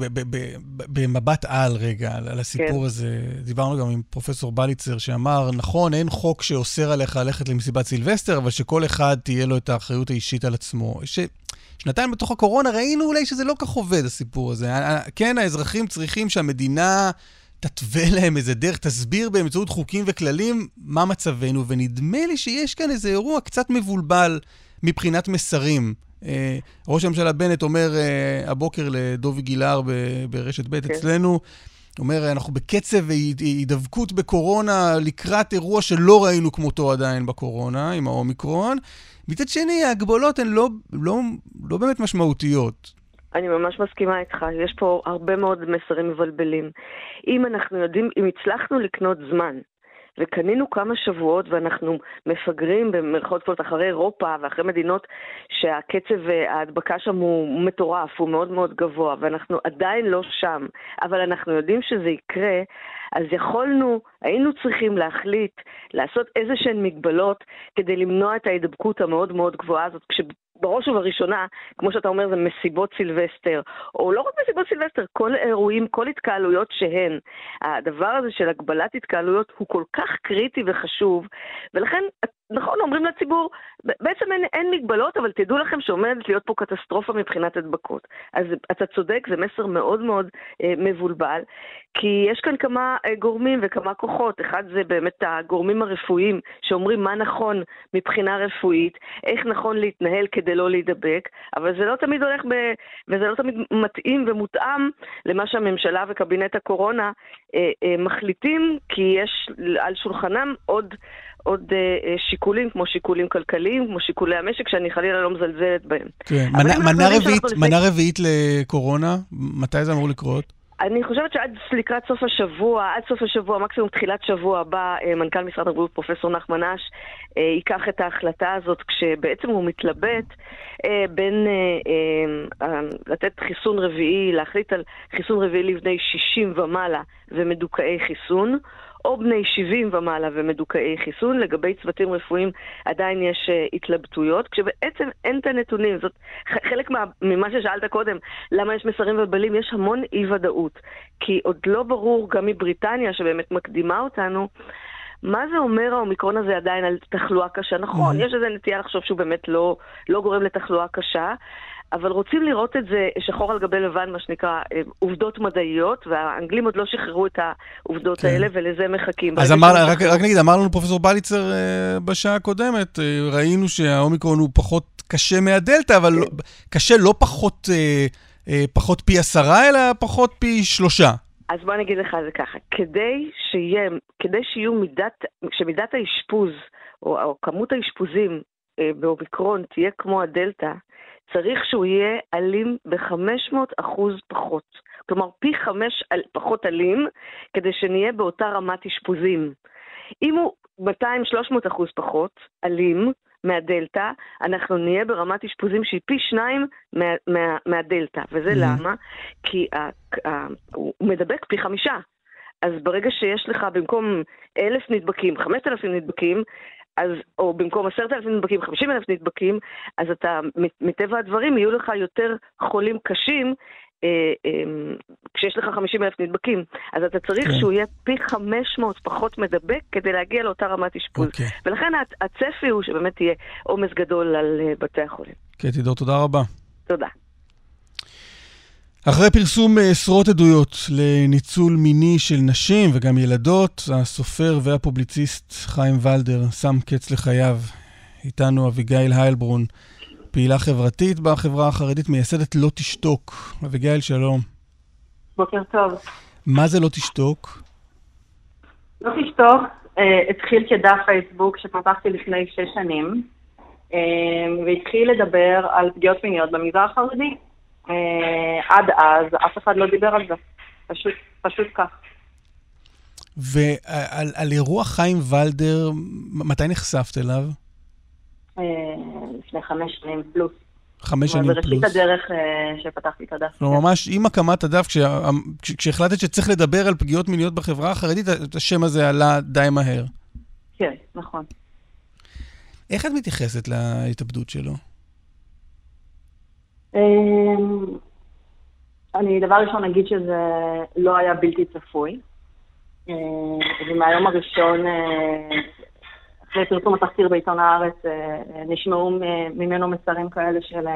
במבט על רגע, על הסיפור כן. הזה, דיברנו גם עם פרופסור בליצר שאמר, נכון, אין חוק שאוסר עליך ללכת למסיבת סילבסטר, אבל שכל אחד תהיה לו את האחריות האישית על עצמו. ש... שנתיים בתוך הקורונה ראינו אולי שזה לא כך עובד, הסיפור הזה. כן, האזרחים צריכים שהמדינה תתווה להם איזה דרך, תסביר באמצעות חוקים וכללים מה מצבנו, ונדמה לי שיש כאן איזה אירוע קצת מבולבל מבחינת מסרים. אה, ראש הממשלה בנט אומר אה, הבוקר לדובי גילהר ברשת ב' כן. אצלנו, אומר, אנחנו בקצב הידבקות בקורונה לקראת אירוע שלא ראינו כמותו עדיין בקורונה, עם האומיקרון. מצד שני, ההגבלות הן לא, לא, לא באמת משמעותיות. אני ממש מסכימה איתך, יש פה הרבה מאוד מסרים מבלבלים. אם אנחנו יודעים, אם הצלחנו לקנות זמן וקנינו כמה שבועות ואנחנו מפגרים במרכאות כפולות אחרי אירופה ואחרי מדינות שהקצב ההדבקה שם הוא מטורף, הוא מאוד מאוד גבוה, ואנחנו עדיין לא שם, אבל אנחנו יודעים שזה יקרה, אז יכולנו, היינו צריכים להחליט לעשות איזה שהן מגבלות כדי למנוע את ההידבקות המאוד מאוד גבוהה הזאת, כש... בראש ובראשונה, כמו שאתה אומר, זה מסיבות סילבסטר, או לא רק מסיבות סילבסטר, כל אירועים, כל התקהלויות שהן. הדבר הזה של הגבלת התקהלויות הוא כל כך קריטי וחשוב, ולכן, נכון, אומרים לציבור, בעצם אין, אין מגבלות, אבל תדעו לכם שעומדת להיות פה קטסטרופה מבחינת הדבקות. אז אתה צודק, זה מסר מאוד מאוד אה, מבולבל, כי יש כאן כמה אה, גורמים וכמה כוחות. אחד זה באמת הגורמים הרפואיים שאומרים מה נכון מבחינה רפואית, איך נכון להתנהל כדי לא להידבק, אבל זה לא תמיד הולך ב... וזה לא תמיד מתאים ומותאם למה שהממשלה וקבינט הקורונה אה, אה, מחליטים, כי יש על שולחנם עוד... עוד אה, אה, שיקולים, כמו שיקולים כלכליים, כמו שיקולי המשק, שאני חלילה לא מזלזלת בהם. כן, מנה, מנה, רביעית, מנה רביעית לקורונה, מתי זה אמור לקרות? אני חושבת שעד לקראת סוף השבוע, עד סוף השבוע, מקסימום תחילת שבוע הבא, אה, מנכ"ל משרד הבריאות, פרופסור נחמן אש, ייקח את ההחלטה הזאת, כשבעצם הוא מתלבט בין לתת חיסון רביעי, להחליט על חיסון רביעי לבני 60 ומעלה ומדוכאי חיסון, או בני 70 ומעלה ומדוכאי חיסון. לגבי צוותים רפואיים עדיין יש uh, התלבטויות, כשבעצם אין את הנתונים. זאת חלק מה, ממה ששאלת קודם, למה יש מסרים ובלים, יש המון אי-ודאות. כי עוד לא ברור, גם מבריטניה, שבאמת מקדימה אותנו, מה זה אומר האומיקרון הזה עדיין על תחלואה קשה? נכון, mm-hmm. יש איזו נטייה לחשוב שהוא באמת לא, לא גורם לתחלואה קשה, אבל רוצים לראות את זה שחור על גבי לבן, מה שנקרא, אה, עובדות מדעיות, והאנגלים עוד לא שחררו את העובדות כן. האלה, ולזה מחכים. אז אמר, רק, רק נגיד, אמר לנו פרופסור בליצר uh, בשעה הקודמת, uh, ראינו שהאומיקרון הוא פחות קשה מהדלתא, אבל כן. לא, קשה לא פחות, פחות פי עשרה, אלא פחות פי שלושה. אז בוא אני אגיד לך זה ככה, כדי, שיהיה, כדי שיהיו מידת, שמידת האשפוז, או, או כמות האשפוזים אה, באומיקרון תהיה כמו הדלתא, צריך שהוא יהיה אלים ב-500 אחוז פחות. כלומר, פי חמש פחות אלים, כדי שנהיה באותה רמת אשפוזים. אם הוא 200-300 אחוז פחות אלים, מהדלתא, אנחנו נהיה ברמת אשפוזים שהיא פי שניים מה, מה, מהדלתא. וזה mm-hmm. למה? כי ה, ה, הוא מדבק פי חמישה. אז ברגע שיש לך במקום אלף נדבקים, חמשת אלפים נדבקים, אז, או במקום עשרת אלפים נדבקים, חמישים אלף נדבקים, אז אתה, מטבע הדברים, יהיו לך יותר חולים קשים, אה, אה, כשיש לך 50 אלף נדבקים. אז אתה צריך כן. שהוא יהיה פי 500 פחות מדבק כדי להגיע לאותה רמת אשפוז. אוקיי. ולכן הצפי הוא שבאמת יהיה עומס גדול על אה, בתי החולים. קטי דור, תודה רבה. תודה. אחרי פרסום עשרות עדויות לניצול מיני של נשים וגם ילדות, הסופר והפובליציסט חיים ולדר שם קץ לחייו. איתנו אביגיל היילברון. פעילה חברתית בחברה החרדית, מייסדת לא תשתוק. אביגיל, שלום. בוקר טוב. מה זה לא תשתוק? לא תשתוק אה, התחיל כדף פייסבוק שפתחתי לפני שש שנים, אה, והתחיל לדבר על פגיעות מיניות במגזר החרדי. אה, עד אז אף אחד לא דיבר על זה, פשוט, פשוט כך. ועל על אירוע חיים ולדר, מתי נחשפת אליו? לפני חמש שנים פלוס. חמש שנים פלוס. בראשית הדרך אה, שפתחתי את הדף. כלומר, ממש עם הקמת הדף, כשהחלטת שצריך לדבר על פגיעות מיניות בחברה החרדית, השם הזה עלה די מהר. כן, נכון. איך את מתייחסת להתאבדות שלו? אמ, אני דבר ראשון אגיד שזה לא היה בלתי צפוי. אה, ומהיום הראשון אה, אחרי פרסום התחקיר בעיתון הארץ, אה, אה, נשמעו ממנו מסרים כאלה של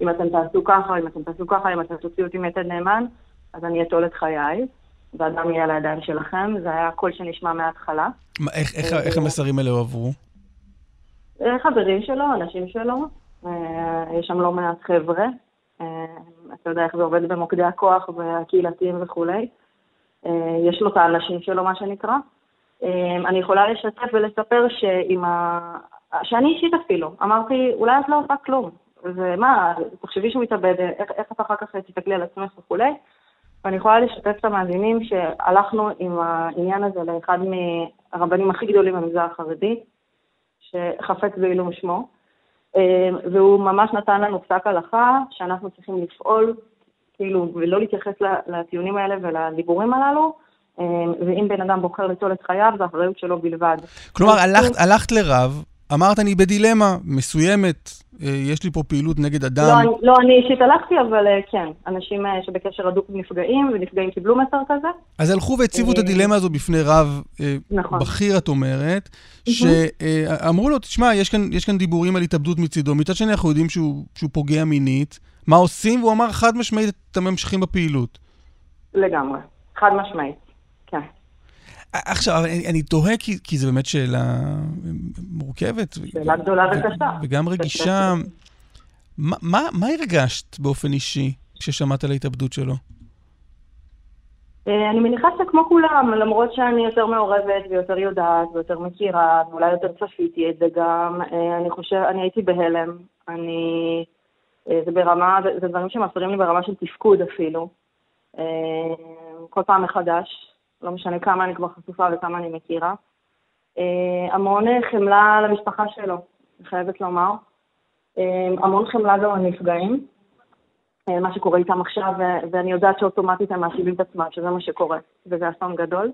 אם אתם תעשו ככה, אם אתם תעשו ככה, אם אתם תוציאו אותי מיתד נאמן, אז אני אטול את חיי, והדם יהיה על הידיים שלכם. זה היה קול שנשמע מההתחלה. איך, איך, איך המסרים האלה הועברו? חברים שלו, אנשים שלו, יש שם לא מעט חבר'ה. אתה יודע איך זה עובד במוקדי הכוח והקהילתיים וכולי. יש לו את האנשים שלו, מה שנקרא. אני יכולה לשתף ולספר שעם ה... שאני אישית אפילו, אמרתי, אולי את לא עושה כלום. ומה, תחשבי שהוא מתאבד, איך, איך את אחר כך תסתכלי על עצמך וכולי. ואני יכולה לשתף את המאזינים שהלכנו עם העניין הזה לאחד מהרבנים הכי גדולים במגזר החרדי, שחפץ בעילום שמו, והוא ממש נתן לנו פסק הלכה שאנחנו צריכים לפעול, כאילו, ולא להתייחס לטיעונים האלה ולדיבורים הללו, אה, ואם בן אדם בוחר ליטול את חייו, זו אחריות שלו בלבד. כלומר, הלכת, הלכת לרב, אמרת, אני בדילמה מסוימת, אה, יש לי פה פעילות נגד אדם. לא, אני, לא אני אישית הלכתי, אבל אה, כן, אנשים שבקשר הדוק נפגעים, ונפגעים קיבלו מסר כזה. אז הלכו והציבו את הדילמה הזו בפני רב נכון. בכיר, את אומרת, שאמרו לו, תשמע, יש כאן, יש כאן דיבורים על התאבדות מצידו, מצד שני אנחנו יודעים שהוא, שהוא פוגע מינית, מה עושים? והוא אמר, חד משמעית, אתם ממשיכים בפעילות. לגמרי, חד משמעית. כן. עכשיו, אני, אני תוהה כי, כי זו באמת שאלה מורכבת. שאלה גדולה וקשה. וגם רגישה. מה, מה, מה הרגשת באופן אישי כששמעת על ההתאבדות שלו? אה, אני מניחה שכמו כולם, למרות שאני יותר מעורבת ויותר יודעת ויותר מכירה, ואולי יותר צפיתי את זה גם, אה, אני חושב, אני הייתי בהלם. אני... אה, זה ברמה, זה דברים שמפריעים לי ברמה של תפקוד אפילו. כל פעם מחדש. לא משנה כמה אני כבר חשופה וכמה אני מכירה. אה, המון חמלה למשפחה שלו, אני חייבת לומר. אה, המון חמלה גם לנפגעים, אה, מה שקורה איתם עכשיו, ואני יודעת שאוטומטית הם מאשימים את עצמם, שזה מה שקורה, וזה אסון גדול.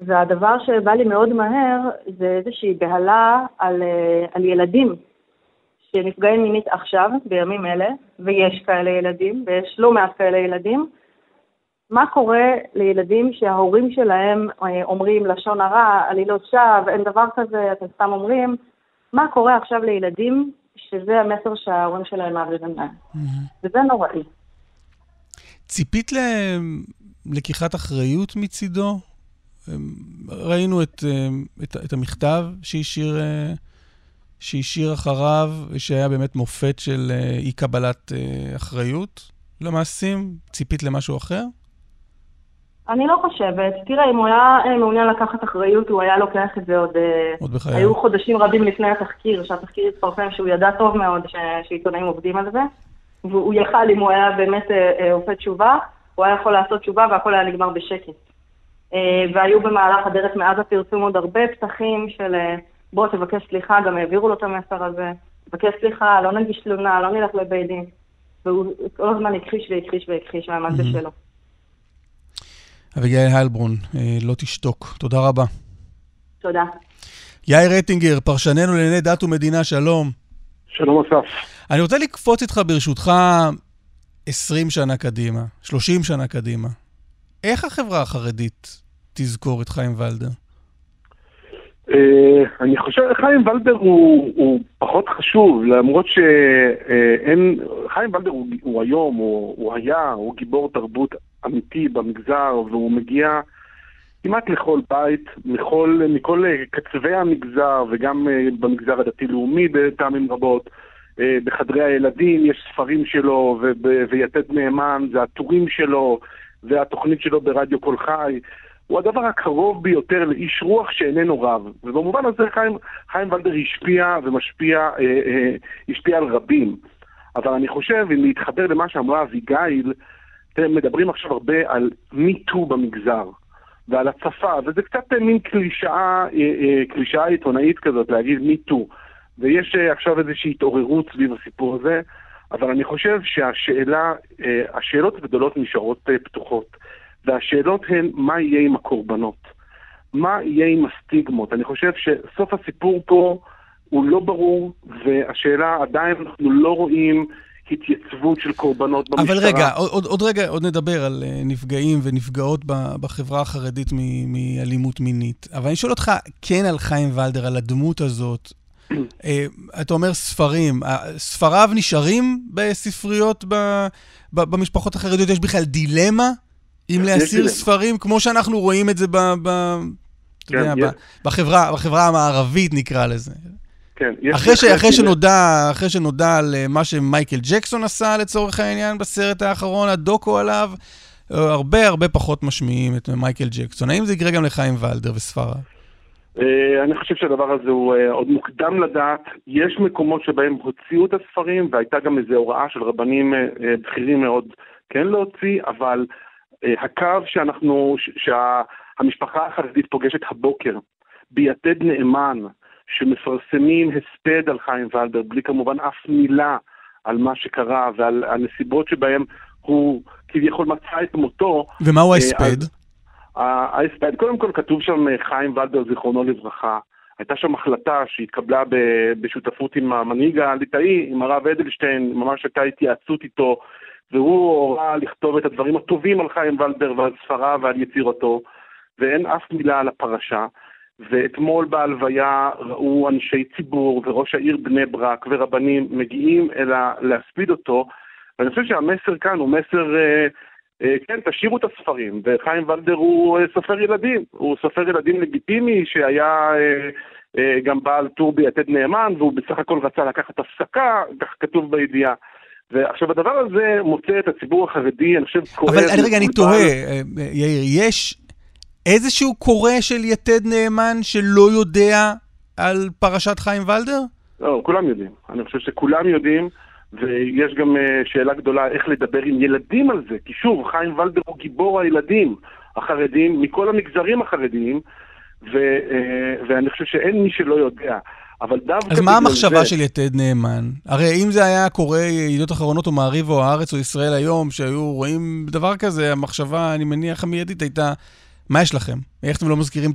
והדבר שבא לי מאוד מהר זה איזושהי בהלה על, על ילדים שנפגעים מינית עכשיו, בימים אלה, ויש כאלה ילדים, ויש לא מעט כאלה ילדים, מה קורה לילדים שההורים שלהם אה, אומרים לשון הרע, עלילות שווא, אין דבר כזה, אתם סתם אומרים, מה קורה עכשיו לילדים שזה המסר שההורים שלהם מעבירים להם. Mm-hmm. וזה נוראי. ציפית ללקיחת אחריות מצידו? ראינו את, אה, את, את המכתב שהשאיר, אה, שהשאיר אחריו, שהיה באמת מופת של אי-קבלת אחריות למעשים? ציפית למשהו אחר? אני לא חושבת. תראה, אם הוא היה אה, מעוניין לקחת אחריות, הוא היה לוקח את זה עוד... אה, עוד בחייו. היו חודשים רבים לפני התחקיר, שהתחקיר התפרסם, שהוא ידע טוב מאוד ש- שעיתונאים עובדים על זה. והוא יכל, אם הוא היה באמת אה, עושה תשובה, הוא היה יכול לעשות תשובה והכל היה נגמר בשקט. והיו במהלך הדרך מאז הפרסום עוד הרבה פתחים של בוא תבקש סליחה, גם העבירו לו את המסר הזה, תבקש סליחה, לא נגיש תלונה, לא נלך לבית דין. והוא כל הזמן הכחיש והכחיש והכחיש מהמעשה שלו. אביגיל היילברון, אה, לא תשתוק. תודה רבה. תודה. יאיר רטינגר, פרשננו לענייני דת ומדינה, שלום. שלום אסף. אני רוצה לקפוץ איתך ברשותך 20 שנה קדימה, 30 שנה קדימה. איך החברה החרדית תזכור את חיים ולדר? אה, אני חושב, חיים ולדר הוא, הוא פחות חשוב, למרות שאין, חיים ולדר הוא, הוא היום, הוא, הוא היה, הוא גיבור תרבות אמיתי במגזר, והוא מגיע כמעט לכל בית, מכל, מכל אה, קצווי המגזר, וגם אה, במגזר הדתי-לאומי בפעמים רבות. אה, בחדרי הילדים יש ספרים שלו, ויתד נאמן זה הטורים שלו, והתוכנית שלו ברדיו קול חי. הוא הדבר הקרוב ביותר לאיש רוח שאיננו רב. ובמובן הזה חיים, חיים ולדר השפיע ומשפיע, אה, אה, השפיע על רבים. אבל אני חושב, אם להתחבר למה שאמרה אביגיל, אתם מדברים עכשיו הרבה על מיטו במגזר. ועל הצפה, וזה קצת מין קלישאה, אה, אה, קלישאה עיתונאית כזאת, להגיד מיטו. ויש אה, עכשיו איזושהי התעוררות סביב הסיפור הזה, אבל אני חושב שהשאלה, אה, השאלות הגדולות נשארות אה, פתוחות, והשאלות הן מה יהיה עם הקורבנות, מה יהיה עם הסטיגמות. אני חושב שסוף הסיפור פה הוא לא ברור, והשאלה עדיין אנחנו לא רואים התייצבות של קורבנות במשטרה. אבל רגע, עוד, עוד, רגע, עוד נדבר על uh, נפגעים ונפגעות בחברה החרדית מאלימות מינית. אבל אני שואל אותך, כן על חיים ולדר, על הדמות הזאת. uh, אתה אומר ספרים, uh, ספריו נשארים בספריות ב- ב- במשפחות החרדיות? יש בכלל דילמה אם להסיר דילמה. ספרים, כמו שאנחנו רואים את זה ב... ב- כן, יודע. ב- בחברה, בחברה המערבית נקרא לזה. כן, אחרי, ש, אחרי. שנודע, אחרי שנודע על אה, מה שמייקל ג'קסון עשה לצורך העניין בסרט האחרון, הדוקו עליו, אה, הרבה הרבה פחות משמיעים את מייקל ג'קסון. האם זה יקרה גם לחיים ולדר וספריו? אה, אני חושב שהדבר הזה הוא עוד מוקדם לדעת. יש מקומות שבהם הוציאו את הספרים, והייתה גם איזו הוראה של רבנים בכירים מאוד כן להוציא, אבל הקו שאנחנו, שהמשפחה החרדית פוגשת הבוקר, ביתד נאמן, שמפרסמים הספד על חיים ולדר, בלי כמובן אף מילה על מה שקרה ועל הנסיבות שבהם הוא כביכול מצא את מותו. ומהו אה, ההספד? ההספד, קודם כל כתוב שם אה, חיים ולדר, זיכרונו לברכה. הייתה שם החלטה שהתקבלה בשותפות עם המנהיג הליטאי, עם הרב אדלשטיין, ממש הייתה התייעצות איתו, והוא הורה לכתוב את הדברים הטובים על חיים ולדר ועל ספריו ועל יצירתו, ואין אף מילה על הפרשה. ואתמול בהלוויה ראו אנשי ציבור וראש העיר בני ברק ורבנים מגיעים אלא להספיד אותו, ואני חושב שהמסר כאן הוא מסר... אה, אה, כן, תשאירו את הספרים, וחיים ולדר הוא אה, סופר ילדים, הוא סופר ילדים לגיטימי שהיה אה, אה, גם בעל טור ביתד נאמן, והוא בסך הכל רצה לקחת הפסקה, כך כתוב בידיעה. ועכשיו הדבר הזה מוצא את הציבור החרדי, אני חושב, כואב. אבל רגע, אני. תוהה, אה, אה, יאיר, יש איזשהו קורא של יתד נאמן שלא יודע על פרשת חיים ולדר? לא, כולם יודעים. אני חושב שכולם יודעים, ויש גם אה, שאלה גדולה איך לדבר עם ילדים על זה. כי שוב, חיים ולדר הוא גיבור הילדים החרדים, מכל המגזרים החרדיים, ו, אה, ואני חושב שאין מי שלא יודע. אבל דווקא אז מה המחשבה זה- של יתד נאמן? הרי אם זה היה קורה ידיעות אחרונות או מעריב או הארץ או ישראל היום, שהיו רואים דבר כזה, המחשבה, אני מניח, המיידית הייתה, מה יש לכם? איך אתם לא מזכירים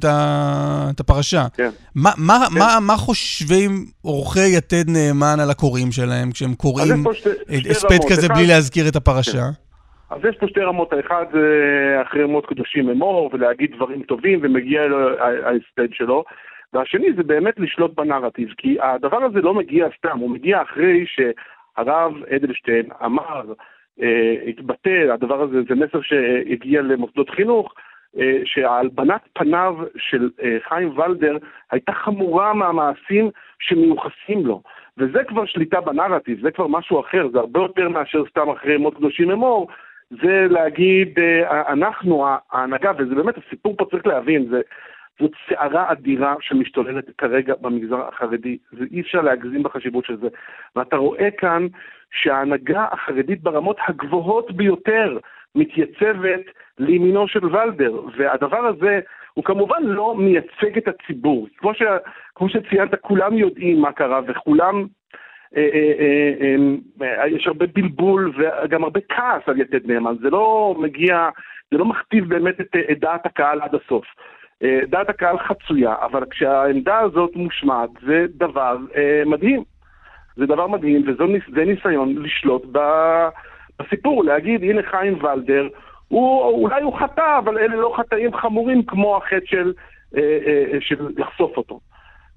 את הפרשה? כן. מה, מה, כן. מה, מה חושבים עורכי יתד נאמן על הקוראים שלהם, כשהם קוראים הספד רמות. כזה אחד- בלי להזכיר את הפרשה? אז יש פה שתי רמות, האחד זה אחרי ימות קדושים אמור ולהגיד דברים טובים ומגיע ההספד שלו, והשני זה באמת לשלוט בנרטיב, כי הדבר הזה לא מגיע סתם, הוא מגיע אחרי שהרב אדלשטיין אמר, אה, התבטא, הדבר הזה זה מסר שהגיע למוסדות חינוך, אה, שהלבנת פניו של אה, חיים ולדר הייתה חמורה מהמעשים שמיוחסים לו. וזה כבר שליטה בנרטיב, זה כבר משהו אחר, זה הרבה יותר מאשר סתם אחרי מות קדושים אמור, זה להגיד, אה, אנחנו, ההנהגה, וזה באמת, הסיפור פה צריך להבין, זה, זאת סערה אדירה שמשתוללת כרגע במגזר החרדי, זה אי אפשר להגזים בחשיבות של זה. ואתה רואה כאן שההנהגה החרדית ברמות הגבוהות ביותר מתייצבת לימינו של ולדר, והדבר הזה הוא כמובן לא מייצג את הציבור. כמו, ש, כמו שציינת, כולם יודעים מה קרה וכולם אה, אה, אה, יש הרבה בלבול וגם הרבה כעס על יתד נאמן, זה לא מגיע, זה לא מכתיב באמת את, דעת הקהל עד הסוף. דעת הקהל חצויה, אבל כשהעמדה הזאת מושמעת זה דבר מדהים. זה דבר מדהים וזה ניסיון לשלוט בסיפור, להגיד הנה חיים ולדר, הוא, אולי הוא חטא, אבל אלה לא חטאים חמורים כמו החטא של, של לחשוף אותו.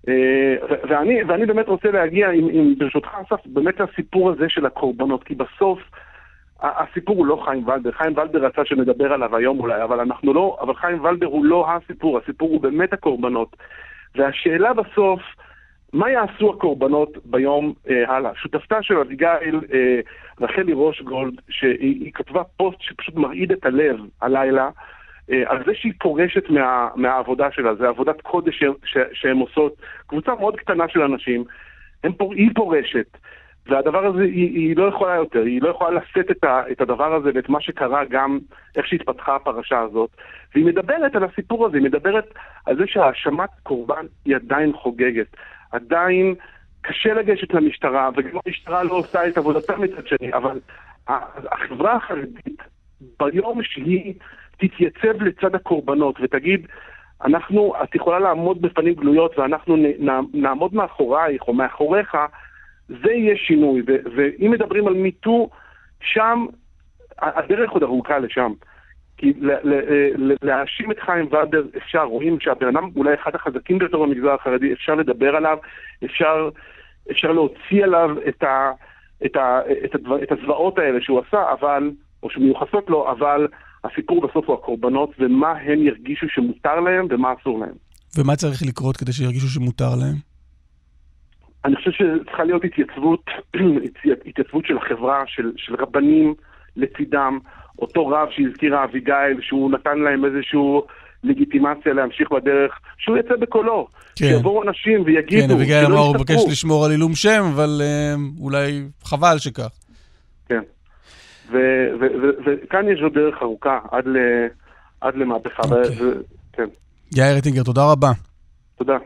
אה, ואני, ואני באמת רוצה להגיע, עם, עם, ברשותך אסף, באמת לסיפור הזה של הקורבנות, כי בסוף הסיפור הוא לא חיים ולדר. חיים ולדר רצה שנדבר עליו היום אולי, אבל אנחנו לא, אבל חיים ולדר הוא לא הסיפור, הסיפור הוא באמת הקורבנות. והשאלה בסוף, מה יעשו הקורבנות ביום אה, הלאה? שותפתה של אביגיל, אה, רחלי רושגולד, שהיא כתבה פוסט שפשוט מרעיד את הלב הלילה, אה, על זה שהיא פורשת מה, מהעבודה שלה, זה עבודת קודש שהן עושות, קבוצה מאוד קטנה של אנשים, פור, היא פורשת, והדבר הזה, היא, היא לא יכולה יותר, היא לא יכולה לשאת את, ה, את הדבר הזה ואת מה שקרה גם, איך שהתפתחה הפרשה הזאת, והיא מדברת על הסיפור הזה, היא מדברת על זה שהאשמת קורבן היא עדיין חוגגת, עדיין קשה לגשת למשטרה, וגם המשטרה לא עושה את עבודתה מצד שני, אבל החברה החרדית, ביום שהיא תתייצב לצד הקורבנות ותגיד, אנחנו, את יכולה לעמוד בפנים גלויות ואנחנו נעמוד מאחורייך או מאחוריך, זה יהיה שינוי. ואם מדברים על מיטו, שם הדרך עוד ארוכה לשם. כי להאשים את חיים ולדר אפשר, רואים שהבן אדם אולי אחד החזקים ביותר במגזר החרדי, אפשר לדבר עליו, אפשר, אפשר להוציא עליו את, ה, את, ה, את, הדבר, את הזוועות האלה שהוא עשה, אבל, או שמיוחסות לו, אבל הסיפור בסוף הוא הקורבנות ומה הם ירגישו שמותר להם ומה אסור להם. ומה צריך לקרות כדי שירגישו שמותר להם? אני חושב שצריכה להיות התייצבות, התייצבות של החברה, של, של רבנים לצידם, אותו רב שהזכירה אביגיל, שהוא נתן להם איזושהי לגיטימציה להמשיך בדרך, שהוא יצא בקולו. כן. שיבואו אנשים ויגידו, כן, אביגיל אמר, הוא מבקש לשמור על עילום שם, אבל אה, אולי חבל שכך. כן. וכאן יש עוד דרך ארוכה עד, ל, עד למהפכה. Okay. אוקיי. כן. יאיר רטינגר, תודה רבה. תודה.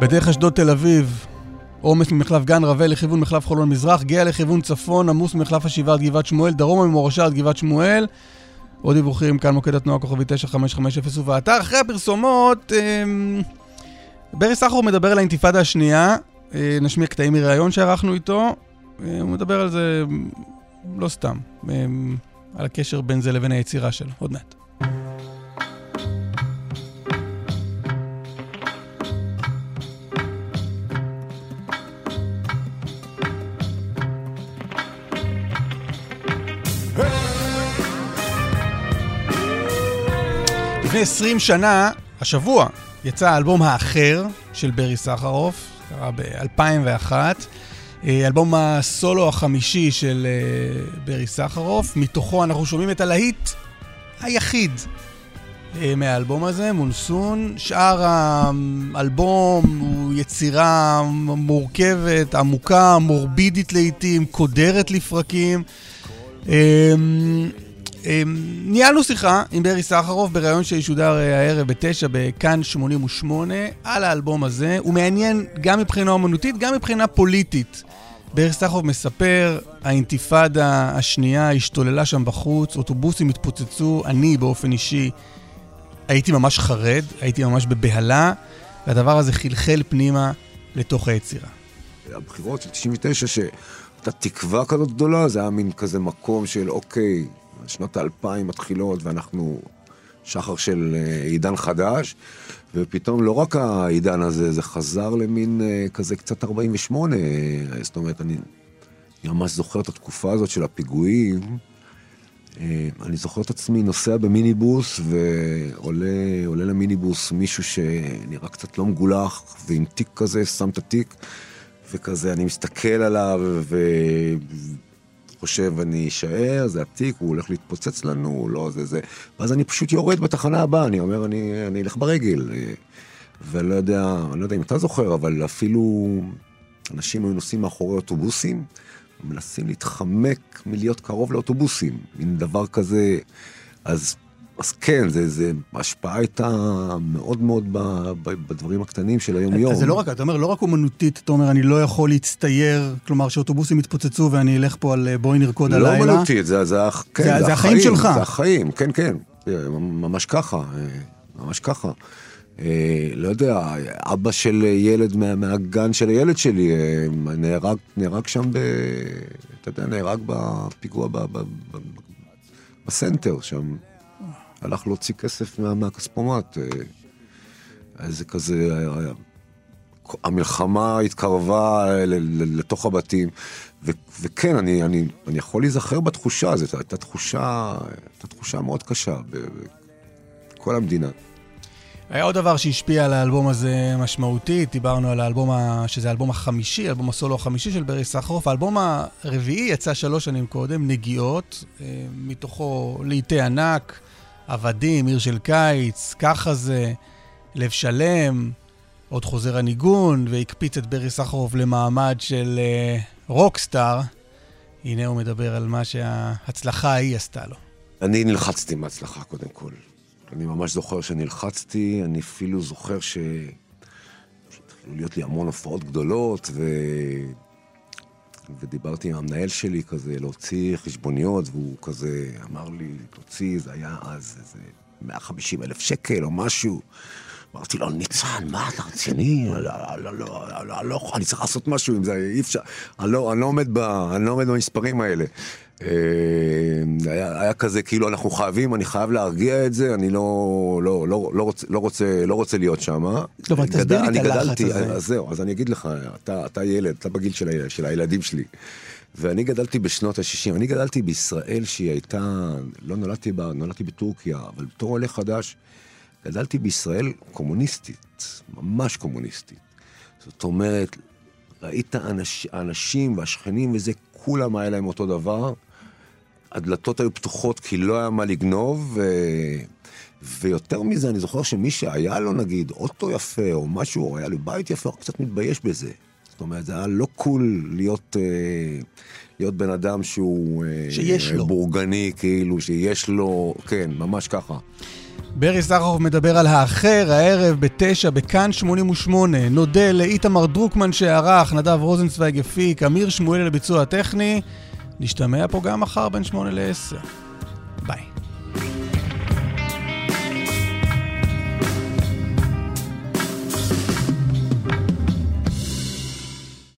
בדרך אשדוד תל אביב, עומס ממחלף גן רווה לכיוון מחלף חולון מזרח, גאה לכיוון צפון, עמוס ממחלף השבעה עד גבעת שמואל, דרומה ממורשה עד גבעת שמואל. עוד דיווחים כאן מוקד התנועה כוכבי 9550 ובאתר. אחרי הפרסומות, אמ, ברי סחרור מדבר על האינתיפאדה השנייה. אה, נשמיע קטעים מראיון שערכנו איתו. הוא מדבר על זה לא סתם, על הקשר בין זה לבין היצירה שלו. עוד מעט. לפני 20 שנה, השבוע, יצא האלבום האחר של ברי סחרוף, קרה ב-2001. אה, אלבום הסולו החמישי של אה, ברי סחרוף, מתוכו אנחנו שומעים את הלהיט היחיד אה, מהאלבום הזה, מונסון. שאר האלבום הוא יצירה מורכבת, עמוקה, מורבידית לעיתים, קודרת לפרקים. ניהלנו שיחה עם ברי סחרוף בריאיון שישודר הערב בתשע בכאן 88 על האלבום הזה. הוא מעניין גם מבחינה אומנותית, גם מבחינה פוליטית. באר סחרוף מספר, האינתיפאדה השנייה השתוללה שם בחוץ, אוטובוסים התפוצצו, אני באופן אישי הייתי ממש חרד, הייתי ממש בבהלה, והדבר הזה חלחל פנימה לתוך היצירה. הבחירות של 99, שהייתה תקווה כזאת גדולה, זה היה מין כזה מקום של אוקיי, שנות האלפיים מתחילות ואנחנו שחר של אה, עידן חדש, ופתאום לא רק העידן הזה, זה חזר למין אה, כזה קצת 48, אה, זאת אומרת, אני, אני ממש זוכר את התקופה הזאת של הפיגועים. אני זוכר את עצמי נוסע במיניבוס ועולה למיניבוס מישהו שנראה קצת לא מגולח ועם תיק כזה, שם את התיק וכזה, אני מסתכל עליו. חושב אני אשאר, זה התיק, הוא הולך להתפוצץ לנו, לא, זה זה. ואז אני פשוט יורד בתחנה הבאה, אני אומר, אני, אני אלך ברגל. ולא יודע, אני לא יודע אם אתה זוכר, אבל אפילו אנשים היו נוסעים מאחורי אוטובוסים, מנסים להתחמק מלהיות קרוב לאוטובוסים, מין דבר כזה. אז אז כן, זה, זה, ההשפעה הייתה מאוד מאוד ב, ב, בדברים הקטנים של היום-יום. זה לא רק, אתה אומר, לא רק אומנותית, אתה אומר, אני לא יכול להצטייר, כלומר, שאוטובוסים יתפוצצו ואני אלך פה על אה, בואי נרקוד לא הלילה. לא אומנותית, זה, זה, כן, זה, זה, זה החיים, החיים שלך. זה החיים, כן, כן, ממש ככה, אה, ממש ככה. אה, לא יודע, אבא של ילד מה, מהגן של הילד שלי נהרג, נהרג שם ב... אתה יודע, נהרג בפיגוע ב, ב, ב, בסנטר שם. הלך להוציא כסף מה, מהכספומט. אז זה כזה, המלחמה התקרבה לתוך הבתים, ו, וכן, אני, אני, אני יכול להיזכר בתחושה הזאת, הייתה תחושה, הייתה תחושה מאוד קשה בכל המדינה. היה עוד דבר שהשפיע על האלבום הזה משמעותית, דיברנו על האלבום, ה... שזה האלבום החמישי, אלבום הסולו החמישי של ברי סחרוף. האלבום הרביעי יצא שלוש שנים קודם, נגיעות, מתוכו לעיתי ענק. עבדים, עיר של קיץ, ככה זה, לב שלם, עוד חוזר הניגון, והקפיץ את ברי סחרוף למעמד של uh, רוקסטאר. הנה הוא מדבר על מה שההצלחה ההיא עשתה לו. אני נלחצתי מההצלחה קודם כל. אני ממש זוכר שנלחצתי, אני אפילו זוכר ש... שהתחילו להיות לי המון הופעות גדולות, ו... ודיברתי עם המנהל שלי כזה, להוציא חשבוניות, והוא כזה אמר לי, תוציא, זה היה אז איזה 150 אלף שקל או משהו. אמרתי לו, ניצן, מה, אתה רציני? לא, לא, לא, לא, אני צריך לעשות משהו עם זה, אי אפשר, אני לא עומד במספרים האלה. היה, היה כזה, כאילו אנחנו חייבים, אני חייב להרגיע את זה, אני לא, לא, לא, לא, רוצה, לא, רוצה, לא רוצה להיות שם. טוב, אבל תסביר לי את הלחץ הזה. אז זהו, אז אני אגיד לך, אתה, אתה ילד, אתה בגיל של, הילד, של הילדים שלי. ואני גדלתי בשנות ה-60, אני גדלתי בישראל שהיא הייתה, לא נולדתי בה, נולדתי בטורקיה, אבל בתור עולה חדש, גדלתי בישראל קומוניסטית, ממש קומוניסטית. זאת אומרת, ראית אנש, האנשים והשכנים וזה, כולם היה להם אותו דבר. הדלתות היו פתוחות כי לא היה מה לגנוב, ו... ויותר מזה, אני זוכר שמי שהיה לו נגיד אוטו יפה או משהו, או היה לו בית יפה, הוא קצת מתבייש בזה. זאת אומרת, זה היה לא קול להיות, אה, להיות בן אדם שהוא... אה, שיש לו. בורגני, כאילו, שיש לו, כן, ממש ככה. ברי סחרוף מדבר על האחר, הערב בתשע, בכאן 88. נודה לאיתמר דרוקמן שערך, נדב רוזנצוויג הפיק, אמיר שמואל לביצוע הטכני. נשתמע פה גם מחר בין שמונה לעשר.